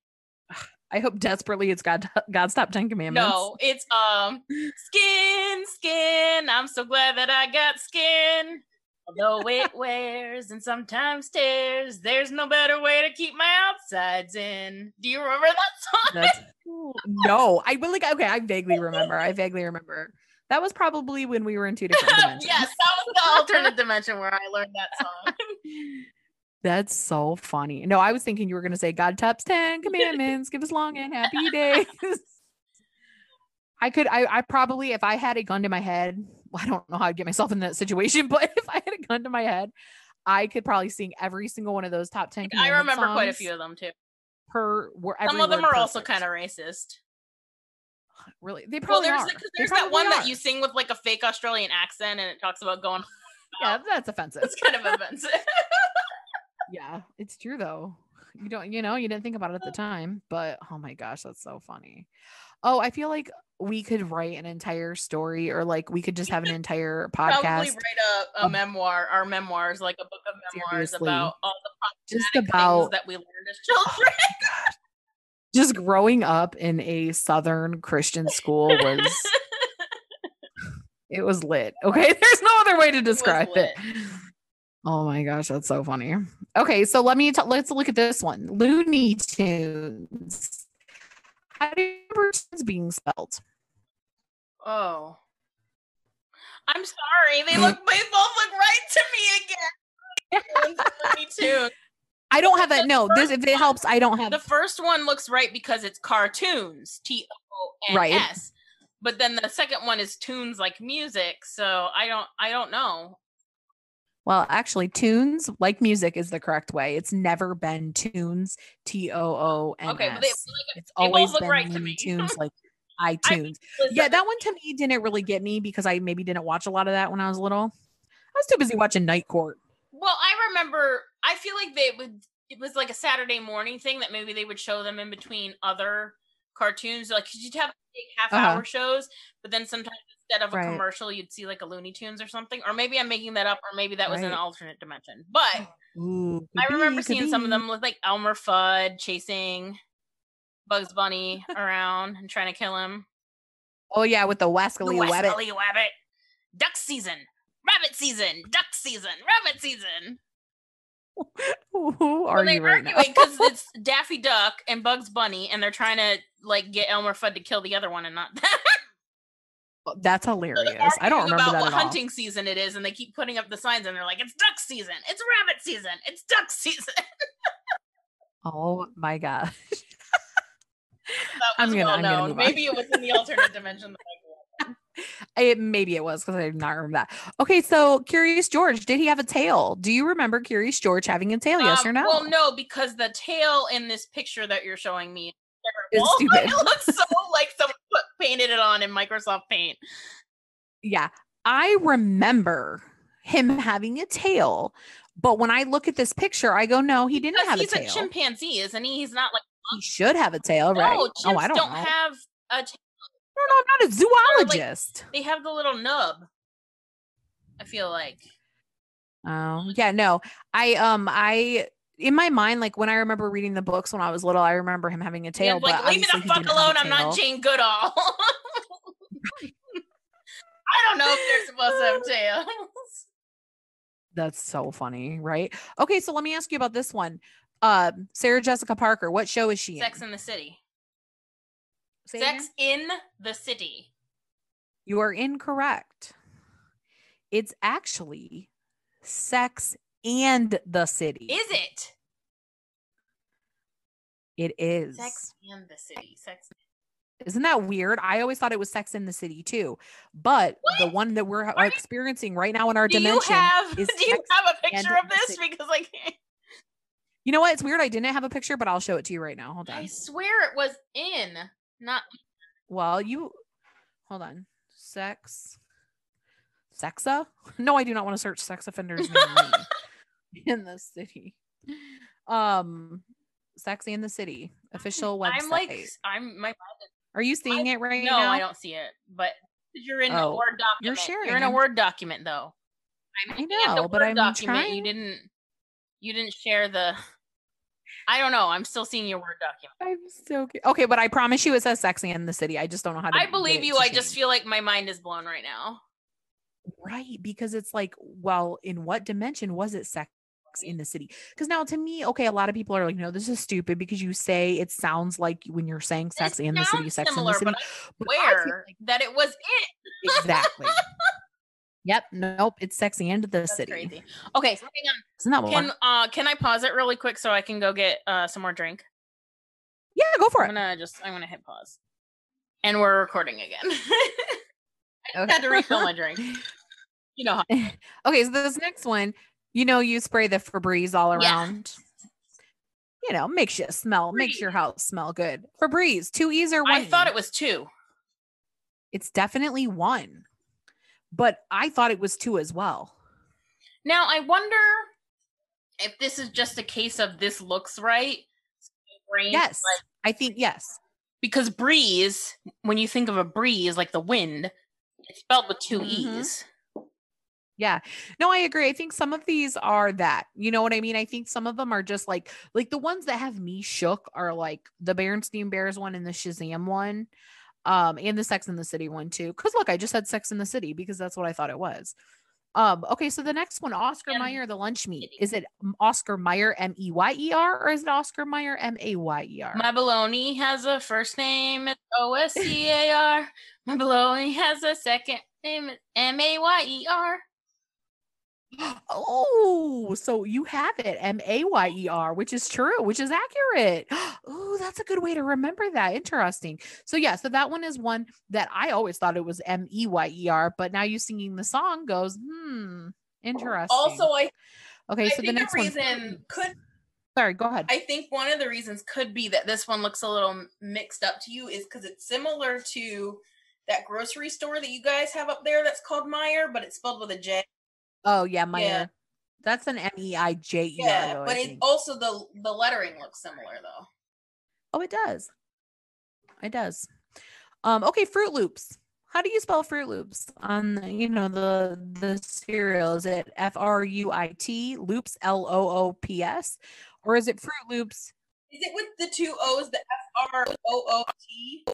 I hope desperately it's God God top ten commandments. No, it's um skin, skin. I'm so glad that I got skin. Although it wears and sometimes tears, there's no better way to keep my outsides in. Do you remember that song? That's no, I really okay. I vaguely remember. I vaguely remember. That was probably when we were in two different dimensions. yes, that was the alternate dimension where I learned that song. That's so funny. No, I was thinking you were going to say God tops 10 commandments, give us long and happy days. I could, I, I probably, if I had a gun to my head, I don't know how I'd get myself in that situation, but if I had a gun to my head, I could probably sing every single one of those top 10 I remember quite a few of them too. per word. Some of them are also kind of racist. really, they Well, probably there's are. there's that one that you sing with like a fake Australian accent, and it talks about going. yeah, that's offensive. It's kind of offensive. Yeah, it's true though. You don't, you know, you didn't think about it at the time, but oh my gosh, that's so funny. Oh, I feel like we could write an entire story or like we could just have an entire podcast Probably write a, a memoir, our memoirs, like a book of memoirs Seriously. about all the just about things that we learned as children. Oh just growing up in a southern Christian school was it was lit. Okay, there's no other way to describe it. Oh my gosh, that's so funny. Okay, so let me t- let's look at this one. Looney Tunes. How do you remember tunes being spelled? oh, I'm sorry. They look. Mm. They both look right to me again. Me too. I don't have that. No, this if it helps, I don't have. The first one looks right because it's cartoons. T O N Right. But then the second one is tunes like music. So I don't. I don't know. Well, actually, tunes like music is the correct way. It's never been tunes. T O O N Okay, but they, like, It's always look been right to Looney me. Tunes like iTunes. Yeah, that one to me didn't really get me because I maybe didn't watch a lot of that when I was little. I was too busy watching Night Court. Well, I remember. I feel like they would. It was like a Saturday morning thing that maybe they would show them in between other cartoons. Like, cause you'd have big half-hour Uh-huh. shows, but then sometimes instead of a Right. commercial, you'd see like a Looney Tunes or something. Or maybe I'm making that up, or maybe that was an alternate dimension. But Ooh, I remember be, seeing some of them with like Elmer Fudd chasing Bugs Bunny around and trying to kill him. Oh yeah, with the Wascally Wabbit. Wabbit. Duck season. Rabbit season. Duck season. Rabbit season. Who are well, you they're right arguing because it's Daffy Duck and Bugs Bunny, and they're trying to like get Elmer Fudd to kill the other one and not them. That's hilarious. I don't remember about that what at all. hunting season it is, and they keep putting up the signs, and they're like, "It's duck season. It's rabbit season. It's duck season." Oh my god. that I'm was gonna- well I'm gonna known. Maybe it was in the alternate dimension. That I grew up. It maybe it was because I did not remember that. Okay, so Curious George, did he have a tail? Do you remember Curious George having a tail? yes Um, or no? Well, no, because the tail in this picture that you're showing me is terrible. stupid. it looks so like put, painted it on in Microsoft Paint. Yeah, I remember him having a tail, but when I look at this picture, I go, no, he didn't Because have a he's tail. a chimpanzee, isn't he? He's not like he should have a tail, right? no. Chimps oh, I don't, don't know. have a. T- no, no, I'm not a zoologist. they have the little nub. I feel like Oh, yeah, no. I um I in my mind, like when I remember reading the books when I was little, I remember him having a tail. You're like, but leave me the fuck didn't have a alone. I'm not. Jane Goodall. I don't know if they're supposed to have tails. That's so funny, right? Okay, so let me ask you about this one. Uh, Sarah Jessica Parker, what show is she Sex in? in the City. Say Sex again? in the City. You are incorrect. It's actually Sex and the City. Is it? it is. Sex and the City. Sex. Isn't that weird? I always thought it was Sex in the City too, but the one that we're Are you- experiencing right now in our Do you dimension have? is Do you Sex have a picture of this? Because I can't. You know what? It's weird. I didn't have a picture, but I'll show it to you right now. Hold on. I swear it was in. Not. Well, you hold on. Sex. Sexa? No, I do not want to search sex offenders in the city. Um, Sexy in the City official website. I'm like. I'm my. Are you seeing it right no, now? No, I don't see it. But you're in a Oh, Word document. you're sharing. You're, in a. Word document, though. I'm I know, but I'm document. You didn't. You didn't share the. I don't know. I'm still seeing your Word document. I'm so cu- okay, but I promise you, it says "sexy in the City. I just don't know how to. I believe you. I just feel like my mind is blown right now. right because it's like, well, in what dimension was it sex in the city? Because now, to me, okay, a lot of people are like, no, this is stupid because you say it sounds like when you're saying sex in the city, sex similar, in the city. but But Where like- that it was it. exactly. Yep. Nope. It's sex and the That's city. crazy. Okay, so hang on. Isn't that Can uh can I pause it really quick so I can go get uh some more drink? Yeah, go for I'm it. gonna just I'm gonna hit pause. And we're recording again. I just had to refill my drink. You know how okay, so this next one, you know, you spray the Febreze all around. Yeah. You know, makes you smell, makes your house smell good. Febreze, two E's or one. I thought it was two. It's definitely one, but I thought it was two as well. Now I wonder if this is just a case of this looks right. Brain Yes, like- I think yes. because breeze, when you think of a breeze like the wind, it's spelled with 2 Mhm. E's. Yeah. No, I agree. I think some of these are that. You know what I mean? I think some of them are just like like the ones that have me shook are like the Berenstein Bears one and the Shazam one. Um, and the Sex in the City one too. Because look, I just said Sex in the City because that's what I thought it was. Um, okay, so the next one, Oscar Meyer, the lunch meat. Is it Oscar Meyer M E Y E R or is it Oscar Meyer M A Y E R? My baloney has a first name, it's O S C A R. My baloney has a second name, it's M A Y E R. Oh, so you have it M A Y E R, which is true, which is accurate. Oh, that's a good way to remember that. Interesting. So, yeah, so that one is one that I always thought it was M E Y E R, but now you singing the song goes, hmm, interesting. Also, I, okay, I so the next the one. reason could Sorry, go ahead. I think one of the reasons could be that this one looks a little mixed up to you is because it's similar to that grocery store that you guys have up there that's called Meijer, but it's spelled with a J. oh, yeah, Meijer. Yeah. That's an M E I J E. Yeah, but it also the the lettering looks similar though. Oh, it does. It does. Um, okay, Fruit Loops. How do you spell Fruit Loops on the, you know the the cereal? Is it F R U I T Loops L O O P S, or is it Fruit Loops? Is it with the two O's, the F R O O T?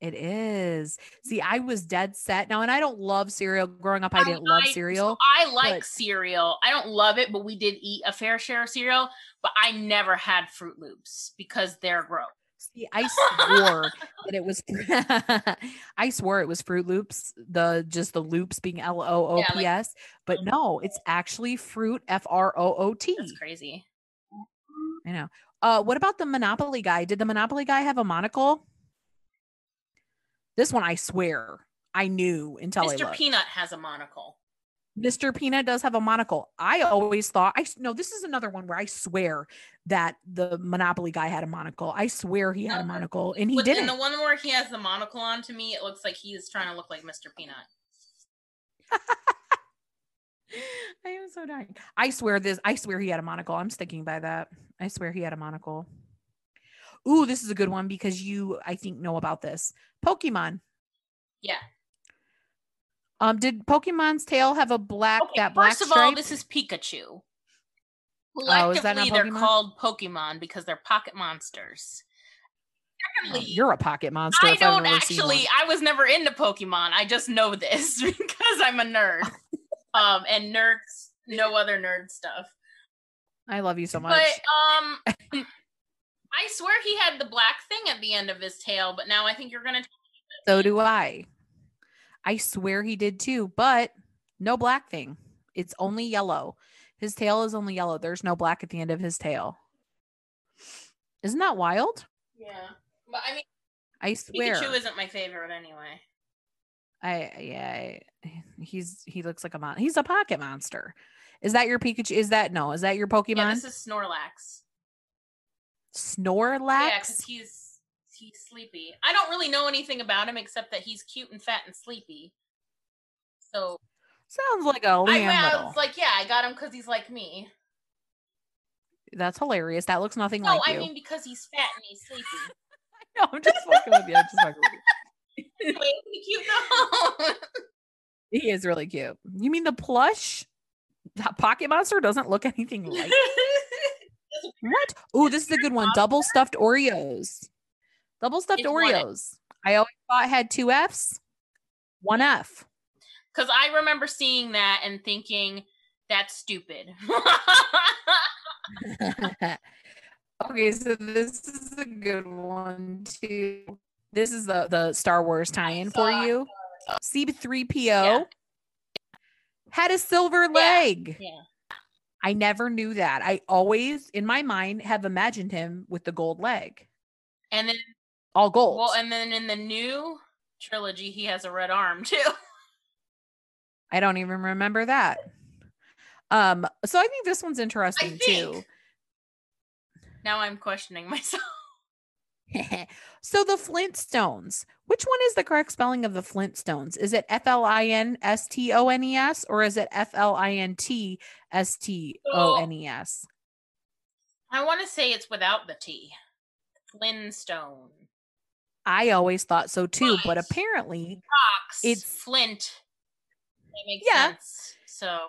It is. See, I was dead set now, and I don't love cereal. Growing up, I didn't love so cereal. I like but- cereal. I don't love it, but we did eat a fair share of cereal. But I never had Fruit Loops because they're gross. See, I swore that it was. I swore it was Fruit Loops. The just the loops being L O O P S, but no, it's actually Fruit F R O O T. That's crazy. I know. Uh, what about the Monopoly guy? Did the Monopoly guy have a monocle? This one, I swear, I knew until I Mr. Peanut has a monocle. Mr. Peanut does have a monocle. I always thought I no, this is another one where I swear that the Monopoly guy had a monocle. I swear he had a Uh, monocle and he But didn't. the one where he has the monocle on, to me, it looks like he is trying to look like Mr. Peanut. I am so dying. I swear this. I swear he had a monocle. I'm sticking by that. I swear he had a monocle. Ooh, this is a good one because you, I think, know about this. Pokemon. Yeah. Um, did Pokemon's tail have a black Okay, that black first of all, this is Pikachu. Oh, is that not Collectively, they're called Pokemon because they're pocket monsters. Oh, Secondly, You're a pocket monster. I don't ever seen one. actually. I was never into Pokemon. I just know this because I'm a nerd. um, and nerds know other nerd stuff. I love you so much. But um, I swear he had the black thing at the end of his tail. But now I think you're gonna. so do I. I swear he did too, but no black thing. It's only yellow. His tail is only yellow. There's no black at the end of his tail. Isn't that wild? Yeah, but I mean, I swear. Pikachu isn't my favorite anyway. I yeah, I, he's he looks like a mon. He's a pocket monster. Is that your Pikachu? Is that no? Is that your Pokemon? Yeah, this is Snorlax. Snorlax. Yeah, because he's he's sleepy. I don't really know anything about him except that he's cute and fat and sleepy. So Sounds like a I, Liam I was like, yeah, I got him because he's like me. That's hilarious. That looks nothing like No, like I you. mean because he's fat and he's sleepy. no, I'm just fucking with you. I'm just fucking with you. Anyway, isn't he cute though? He is really cute. You mean the plush? That pocket monster doesn't look anything like. What? Oh, this is a good one. Double stuffed Oreos. Double stuffed It's. Oreos. I always thought it had two F's. One F. Because I remember seeing that and thinking that's stupid. okay, so this is a good one too. This is the the Star Wars tie-in for you. C3PO Yeah. had a silver leg. yeah. I never knew that. I always, in my mind, have imagined him with the gold leg, And then all gold. well, and then in the new trilogy, he has a red arm too. I don't even remember that. Um, so I think this one's interesting too. Now I'm questioning myself. so the Flintstones. Which one is the correct spelling of the Flintstones? Is it F L I N S T O N E S or is it F L I N T S T O N E S? I want to say it's without the T. Flintstone. I always thought so too, but apparently, Rocks. It's- Flint. That makes Yeah. sense. So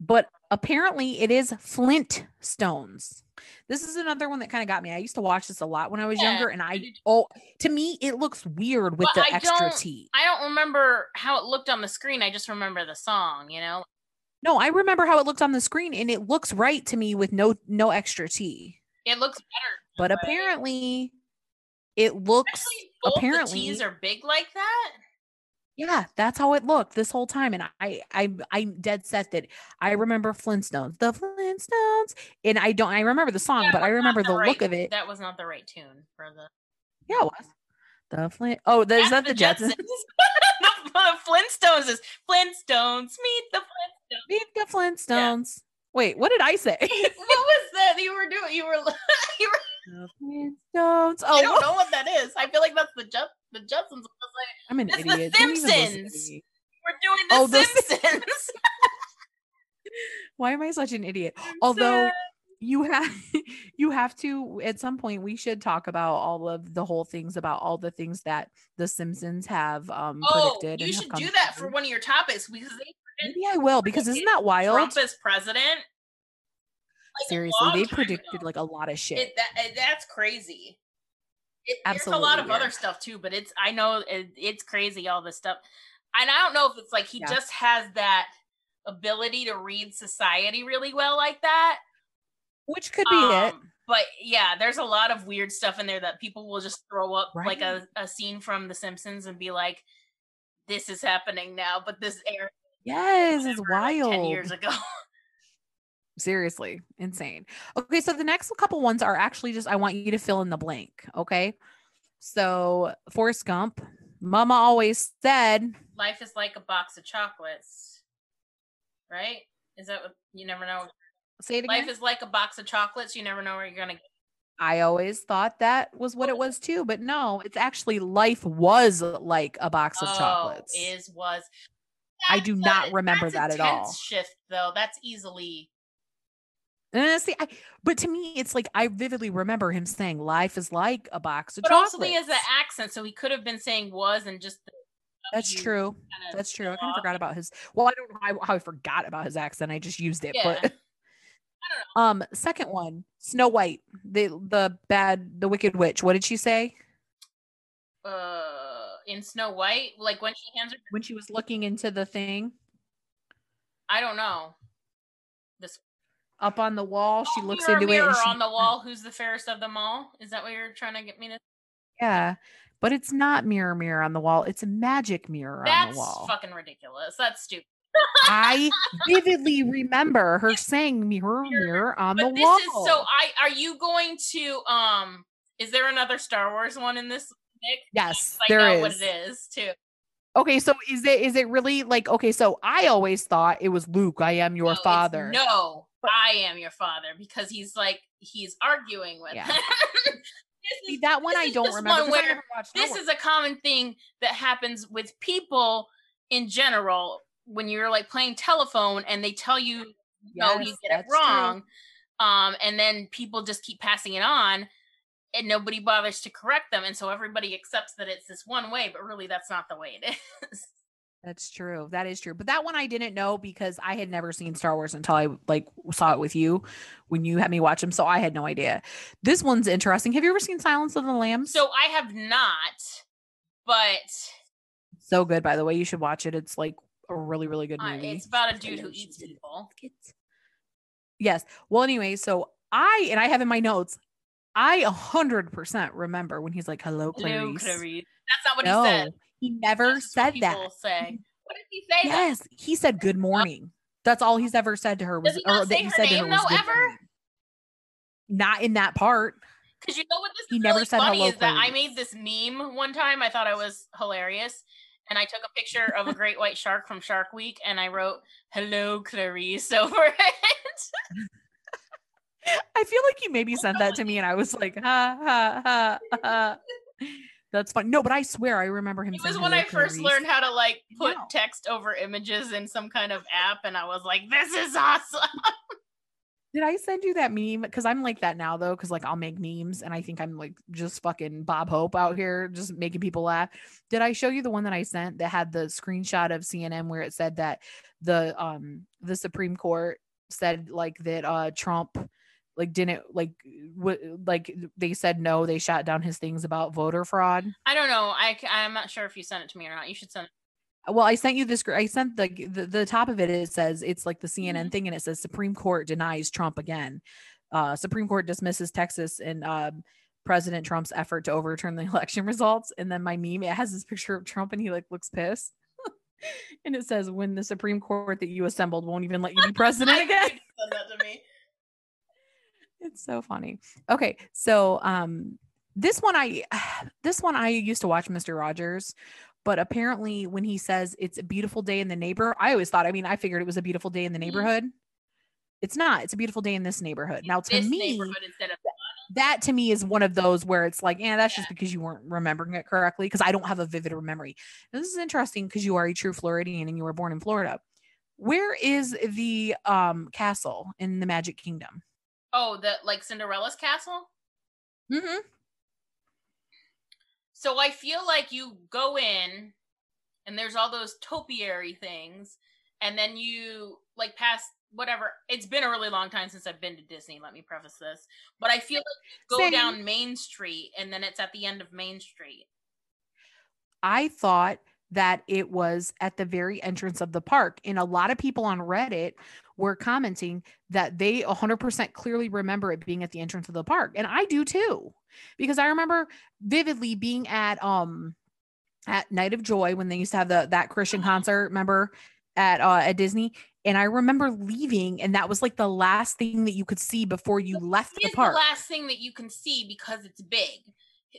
but apparently it is Flintstones. This is another one that kind of got me. I used to watch this a lot when I was Yeah, younger, and I I did too. oh, to me it looks weird with the I extra T. I don't remember how it looked on the screen. I just remember the song, you know? No, I remember how it looked on the screen, and it looks right to me with no no extra T. It looks better. But way. apparently, it looks apparently- the T's are big like that. Yeah, that's how it looked this whole time. And I I I'm dead set that I remember Flintstones, the Flintstones, and I don't I remember the song, Yeah, but I remember the right- look of it. That was not the right tune for the. Yeah, it was the Flint. Oh, the, is that That's the Jetsons? the, the Flintstones is Flintstones. Meet the Flintstones. Meet the Flintstones. Wait, what did I say? what was that you were doing? You were. you were the Flintstones. I Oh, don't know what that is. I feel like that's the Jet the Jetsons. I was like, I'm an the idiot. Don't even listen to Simpsons. we're doing the Oh, the Simpsons. Why am I such an idiot? I'm Although you have you have to at some point we should talk about all of the whole things about all the things that the Simpsons have um oh, predicted. you should do that true. for one of your topics because they Maybe I will because isn't that wild? Trump as president. Like, Seriously, they predicted ago. like a lot of shit. It, that, it- that's crazy. It, there's a lot of yeah. other stuff too, but it's I know it, it's crazy all this stuff, and I don't know if it's like he Yeah. just has that ability to read society really well like that. Which could be it. Um, But yeah, there's a lot of weird stuff in there that people will just throw up like a, a scene from The Simpsons and be like, "This is happening now," but this aired Yes, it's whatever, like, wild. ten years ago. Seriously, insane. Okay, so the next couple ones are actually just I want you to fill in the blank. Okay. So Forrest Gump, Mama always said, life is like a box of chocolates, right? Is that what you never know? Say it again. Life is like a box of chocolates. You never know where you're gonna. get. I always thought that was what it was too, but no, it's actually life was like a box of Oh, chocolates. is was. I do That's not a- remember that's that at all. Shift though. That's easily. Uh, see, I, but to me, it's like I vividly remember him saying, "Life is like a box of But chocolates." also he has the accent, so he could have been saying was and just. the That's true. kinda That's true. I kind of forgot about his. Well, I don't know how, how I forgot about his accent. I just used it. Yeah. But um, second one, Snow White, the the bad, the Wicked Witch. What did she say Uh, in Snow White, like when she hands her, when she was looking into the thing I don't know. Up on the wall? She looks into it. And she, on the wall. Who's the fairest of them all? Is that what you're trying to get me to? Yeah, but it's not mirror, mirror on the wall. It's a magic mirror on That's the wall. fucking ridiculous. That's stupid. I vividly remember her saying mirror, mirror on the But this wall. is so. I are you going to um? Is there another Star Wars one in this? Nick? yes, Find there is. what it is too. Okay, so is it is it really like okay? So I always thought it was Luke. I am your No, father. No, I am your father because he's like he's arguing with. Yeah. See, is- that one I don't remember. where this is a common thing that happens with people in general when you're like playing telephone and they tell you no you get it that's true. wrong um and then people just keep passing it on and nobody bothers to correct them and so everybody accepts that it's this one way but really that's not the way it is That's true. That is true. But that one I didn't know because I had never seen Star Wars until I like saw it with you when you had me watch them. So I had no idea. This one's interesting. Have you ever seen Silence of the Lambs? so i have not but so good, by the way. You should watch it. It's like a really, really good uh, movie. it's about a dude who eats people Yes. Well, anyway, so I and I have in my notes. I a hundred percent remember when he's like, "Hello, Hello, Clarice." Clarice. that's not what no, he said he never That's said that. people say what did he say? Yes, he said good morning. That's all he's ever said to her was, Does he or that say he her said to her was though, good ever? morning. Not in that part. Because you know what this He is never really said funny hello, is that I made this meme one time. I thought I was hilarious. And I took a picture of a great white shark from Shark Week and I wrote "Hello, Clarice" over it. I feel like you maybe sent that to me, and I was like, ha ha ha ha. That's fun. No, but I swear I remember him. It was when I first Clarice." learned how to like put No. text over images in some kind of app, and I was like, "This is awesome." Did I send you that meme? Because I'm like that now, though. Because like I'll make memes, and I think I'm like just fucking Bob Hope out here, just making people laugh. Did I show you the one that I sent that had the screenshot of CNN where it said that the um the Supreme Court said like that uh Trump like didn't like w- like they said no, they shot down his things about voter fraud. I don't know. i i'm not sure if you sent it to me or not. You should send it. Well, I sent you this. I sent the the, the top of it. It says it's like the CNN Mhm. thing, and it says Supreme Court denies Trump again. Uh, Supreme Court dismisses Texas and um, President Trump's effort to overturn the election results. And then my meme it has this picture of Trump, and he like looks pissed. and it says, "When the Supreme Court that you assembled won't even let you be president again." need you to send that to me. It's so funny. Okay, so um this one I this one I used to watch Mr. Rogers, but apparently when he says it's a beautiful day in the neighbor, I always thought, I mean, I figured it was a beautiful day in the Mhm. neighborhood. It's not. It's a beautiful day in this neighborhood. Now to This me, neighborhood instead of that to me is one of those where it's like, yeah, that's just because you weren't remembering it correctly because I don't have a vivid memory. Now, this is interesting because you are a true Floridian and you were born in Florida. Where is the um castle in the Magic Kingdom? Oh, the like Cinderella's castle. Mm-hmm. So I feel like you go in and there's all those topiary things, and then you like pass whatever. It's been a really long time since I've been to Disney, let me preface this. But I feel like you go Same. down Main Street and then it's at the end of Main Street. I thought that it was at the very entrance of the park. And a lot of people on Reddit were commenting that they 100% clearly remember it being at the entrance of the park. And I do too. Because I remember vividly being at um at Night of Joy when they used to have the that Christian Uh-huh. concert, remember at uh at Disney and I remember leaving and that was like the last thing that you could see before you left the park. the last thing that you can see because it's big.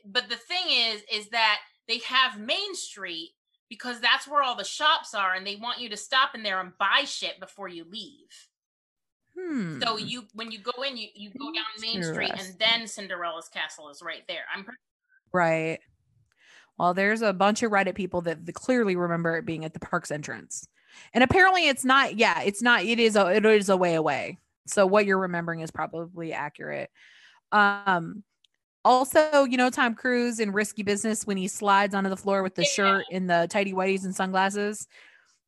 But the thing is, is that they have Main Street, because that's where all the shops are and they want you to stop in there and buy shit before you leave. Hmm. So you when you go in, you, you go down Main Street and then Cinderella's castle is right there. I'm pretty right. Well, there's a bunch of Reddit people that, clearly remember it being at the park's entrance. And apparently it's not, yeah, it's not, it is a it is a way away. So what you're remembering is probably accurate. Um also, you know, Tom Cruise in Risky Business when he slides onto the floor with the Yeah. shirt and the tidy whities and sunglasses.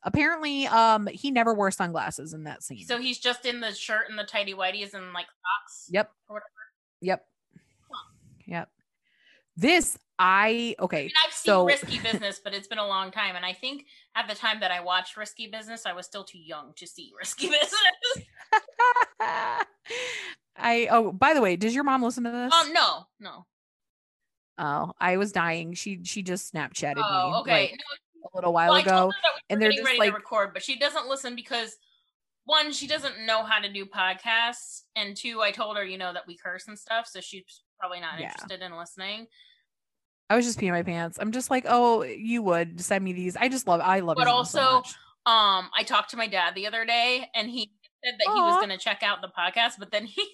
Apparently, um, he never wore sunglasses in that scene. so he's just in the shirt and the tidy whities and like socks. Yep. or whatever. Yep. Yep. This I I okay. mean, I've seen So Risky Business, but it's been a long time. And I think at the time that I watched Risky Business, I was still too young to see Risky Business. I oh by the way, does your mom listen to this? um, no, no. oh, I was dying. She she just Snapchatted me Oh, okay. like, No, a little while well, ago. told her that we and they're just ready like- to record, but she doesn't listen because one, she doesn't know how to do podcasts, and two, I told her, you know, that we curse and stuff, so she's probably not Yeah. interested in listening. I was just peeing my pants. I'm just like, oh, you would send me these. I just love. I love. But mom so also. Um, I talked to my dad the other day, and he said that he was going to check out the podcast, but then he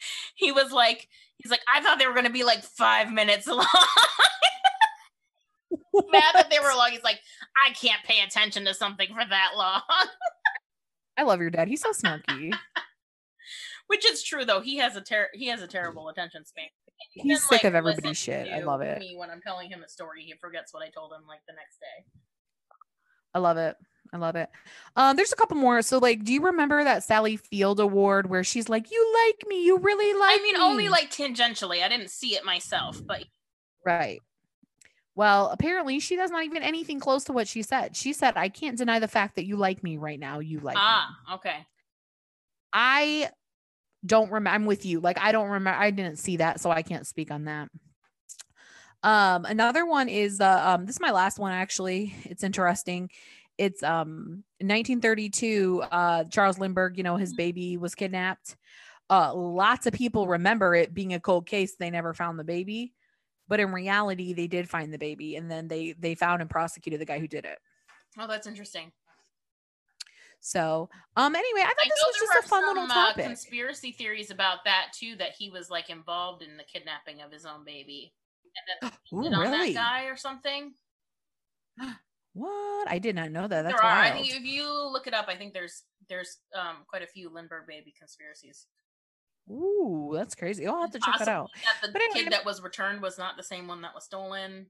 he was like, he's like, I thought they were going to be like five minutes long. Mad that they were long. He's like, I can't pay attention to something for that long. I love your dad. He's so snarky. Which is true though. He has a ter- he has a terrible attention span. He He's sick of everybody's shit. I love it. Me when I'm telling him a story, he forgets what I told him like the next day. I love it. I love it. Um, there's a couple more. So, like, do you remember that Sally Field award where she's like, "You like me, you really like I mean, me." only like tangentially. I didn't see it myself, but right. Well, apparently she does not even anything close to what she said. She said, "I can't deny the fact that you like me right now. You like me." ah, okay. I don't remember. I'm with you. Like I don't remember. I didn't see that, so I can't speak on that. Um, another one is uh, um, this is my last one actually. It's interesting. It's um 1932. Uh, Charles Lindbergh, you know, his baby was kidnapped. Uh, lots of people remember it being a cold case. They never found the baby, but in reality, they did find the baby, and then they they found and prosecuted the guy who did it. Oh, that's interesting. So, um, anyway, I thought I this was just a fun some, little uh, topic. conspiracy theories about that too. That he was like involved in the kidnapping of his own baby, and then Ooh, really? that guy or something. What? I did not know that. That's there are. wild. I think if you look it up, I think there's there's um quite a few Lindbergh baby conspiracies. Ooh, that's crazy. I'll have to check that out. That the But anyway- kid that was returned was not the same one that was stolen.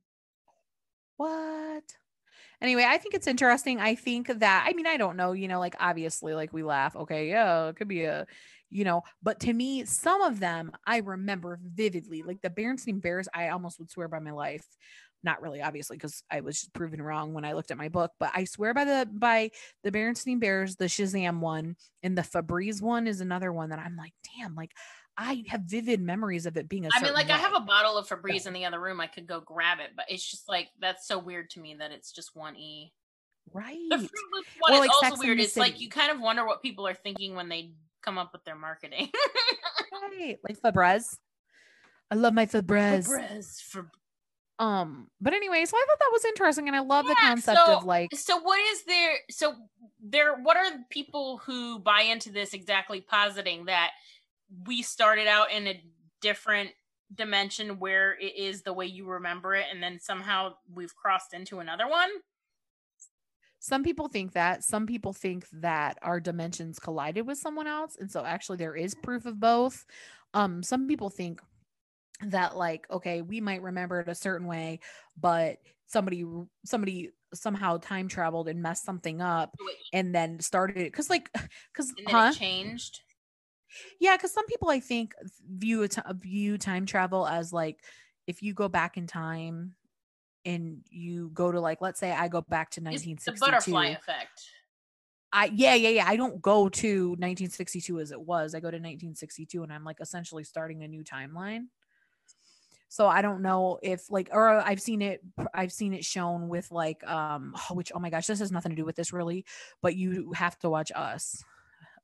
What? Anyway, I think it's interesting. I think that I mean, I don't know, you know, like obviously like we laugh, okay, yeah, it could be a you know, but to me, some of them I remember vividly. Like the Berenstain Bears, I almost would swear by my life. Not really, obviously, because I was just proven wrong when I looked at my book, but I swear by the by the Berenstain Bears, the Shazam one, and the Febreze one is another one that I'm like, damn, like I have vivid memories of it being a I mean, like I have a bottle of Febreze in the other room. I could go grab it, but it's just like that's so weird to me that it's just one e. right. The Fruit Loops one Well, is like also Sex weird. It's like you kind of wonder what people are thinking when they come up with their marketing. Right, like Febreze. I love my Febreze. Febreze, Feb- Um, but anyway, so I thought that was interesting, and I love the concept so- of like, So what is there? So there, what are the people who buy into this exactly positing that we started out in a different dimension where it is the way you remember it, and then somehow we've crossed into another one? some people think that, some people think that our dimensions collided with someone else, and so actually there is proof of both. Um, some people think that like, okay, we might remember it a certain way, but somebody somebody somehow time traveled and messed something up and then started it because like because huh? it changed. Yeah, because some people I think view a t- view time travel as like if you go back in time and you go to like let's say I go back to It's the 1962. butterfly effect. I yeah yeah yeah I don't go to 1962 as it was. I go to 1962 and I'm like essentially starting a new timeline. So I don't know if like or I've seen it I've seen it shown with like um which oh my gosh this has nothing to do with this really but you have to watch Us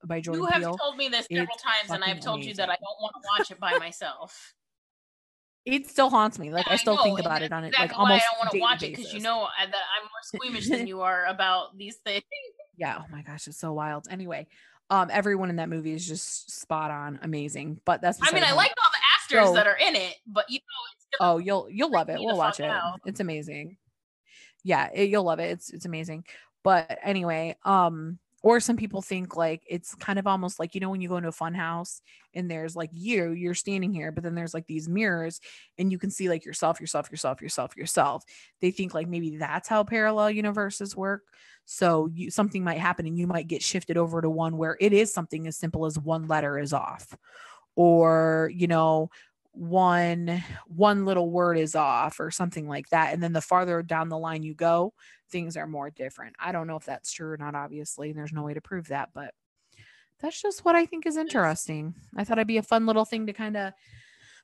by Jordan You have Peele. told me this several It's times, and I've told you that I don't want to watch it by myself. it still haunts me. Like Yeah, I still know, think about it on it exactly like why almost I don't want to watch it because you know uh, that I'm more squeamish than you are about these things. Yeah. Oh my gosh, it's so wild. Anyway, um, everyone in that movie is just spot on, amazing. But that's I mean, I like all the actors So- that are in it, but you know, Oh, you'll you'll love it. We'll watch it. out. It's amazing. Yeah, it, you'll love it. It's it's amazing. But anyway, um, or some people think like it's kind of almost like you know when you go into a fun house and there's like you you're standing here, but then there's like these mirrors and you can see like yourself, yourself, yourself, yourself, yourself. They think like maybe that's how parallel universes work. So you something might happen and you might get shifted over to one where it is something as simple as one letter is off or you know one one little word is off or something like that. And then the farther down the line you go things are more different. I don't know if that's true or not obviously and there's no way to prove that but that's just what i think is interesting. I thought it'd be a fun little thing to kind of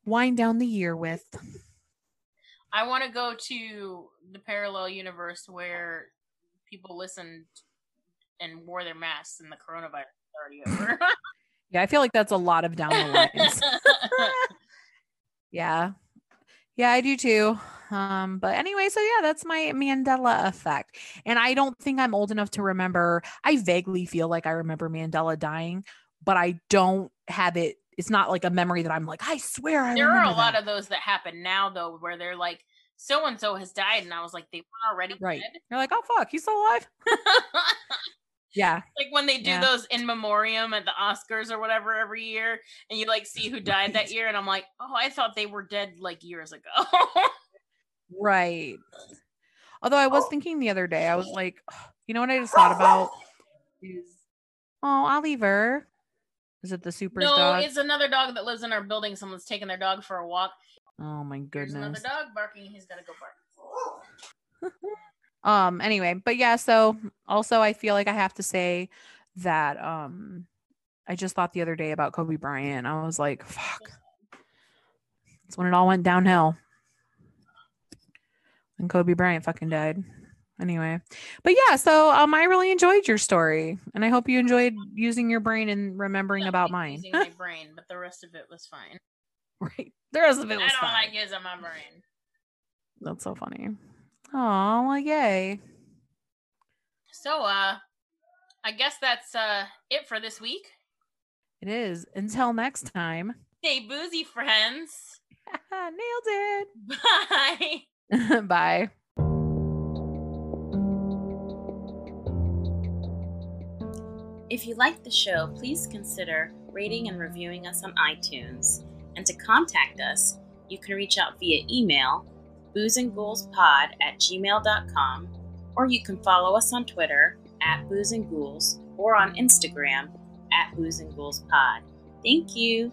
wind down the year with. I want to go to the parallel universe where people listened and wore their masks and the coronavirus is already over. yeah i feel like that's a lot of down the lines. Yeah. Yeah i do too. Um but anyway so yeah that's my mandela effect. And i don't think i'm old enough to remember. I vaguely feel like i remember mandela dying but i don't have it it's not like a memory that i'm like i swear i there are a lot that. of those that happen now though where they're like so and so has died and i was like they were already right. dead? You're like oh fuck he's still alive yeah. Like when they do Yeah. those in memoriam at the oscars or whatever every year and you like see who died that year and i'm like oh i thought they were dead like years ago. Right. Although i was oh. thinking the other day i was like you know what i just thought about is oh oliver. Is it the super no dog? it's another dog that lives in our building. Someone's taking their dog for a walk. Oh my there's another dog barking he's gotta go bark um anyway but yeah so also i feel like i have to say that um i just thought the other day about kobe bryant. I was like fuck. It's when it all went downhill. When kobe bryant fucking died. Anyway but yeah so um i really enjoyed your story. And i hope you enjoyed using your brain and remembering about mine. using my brain but the rest of it was fine. Right. The rest of it was i don't fine. like using my brain. That's so funny oh well yay. So uh i guess that's uh it for this week. It is. Until next time. Stay boozy friends. Nailed it. bye. Bye. If you like the show, please consider rating and reviewing us on iTunes. And to contact us, you can reach out via email, boozeandghoulspod at gmail.com, or you can follow us on Twitter at boozeandghouls or on Instagram at boozeandghoulspod. Thank you.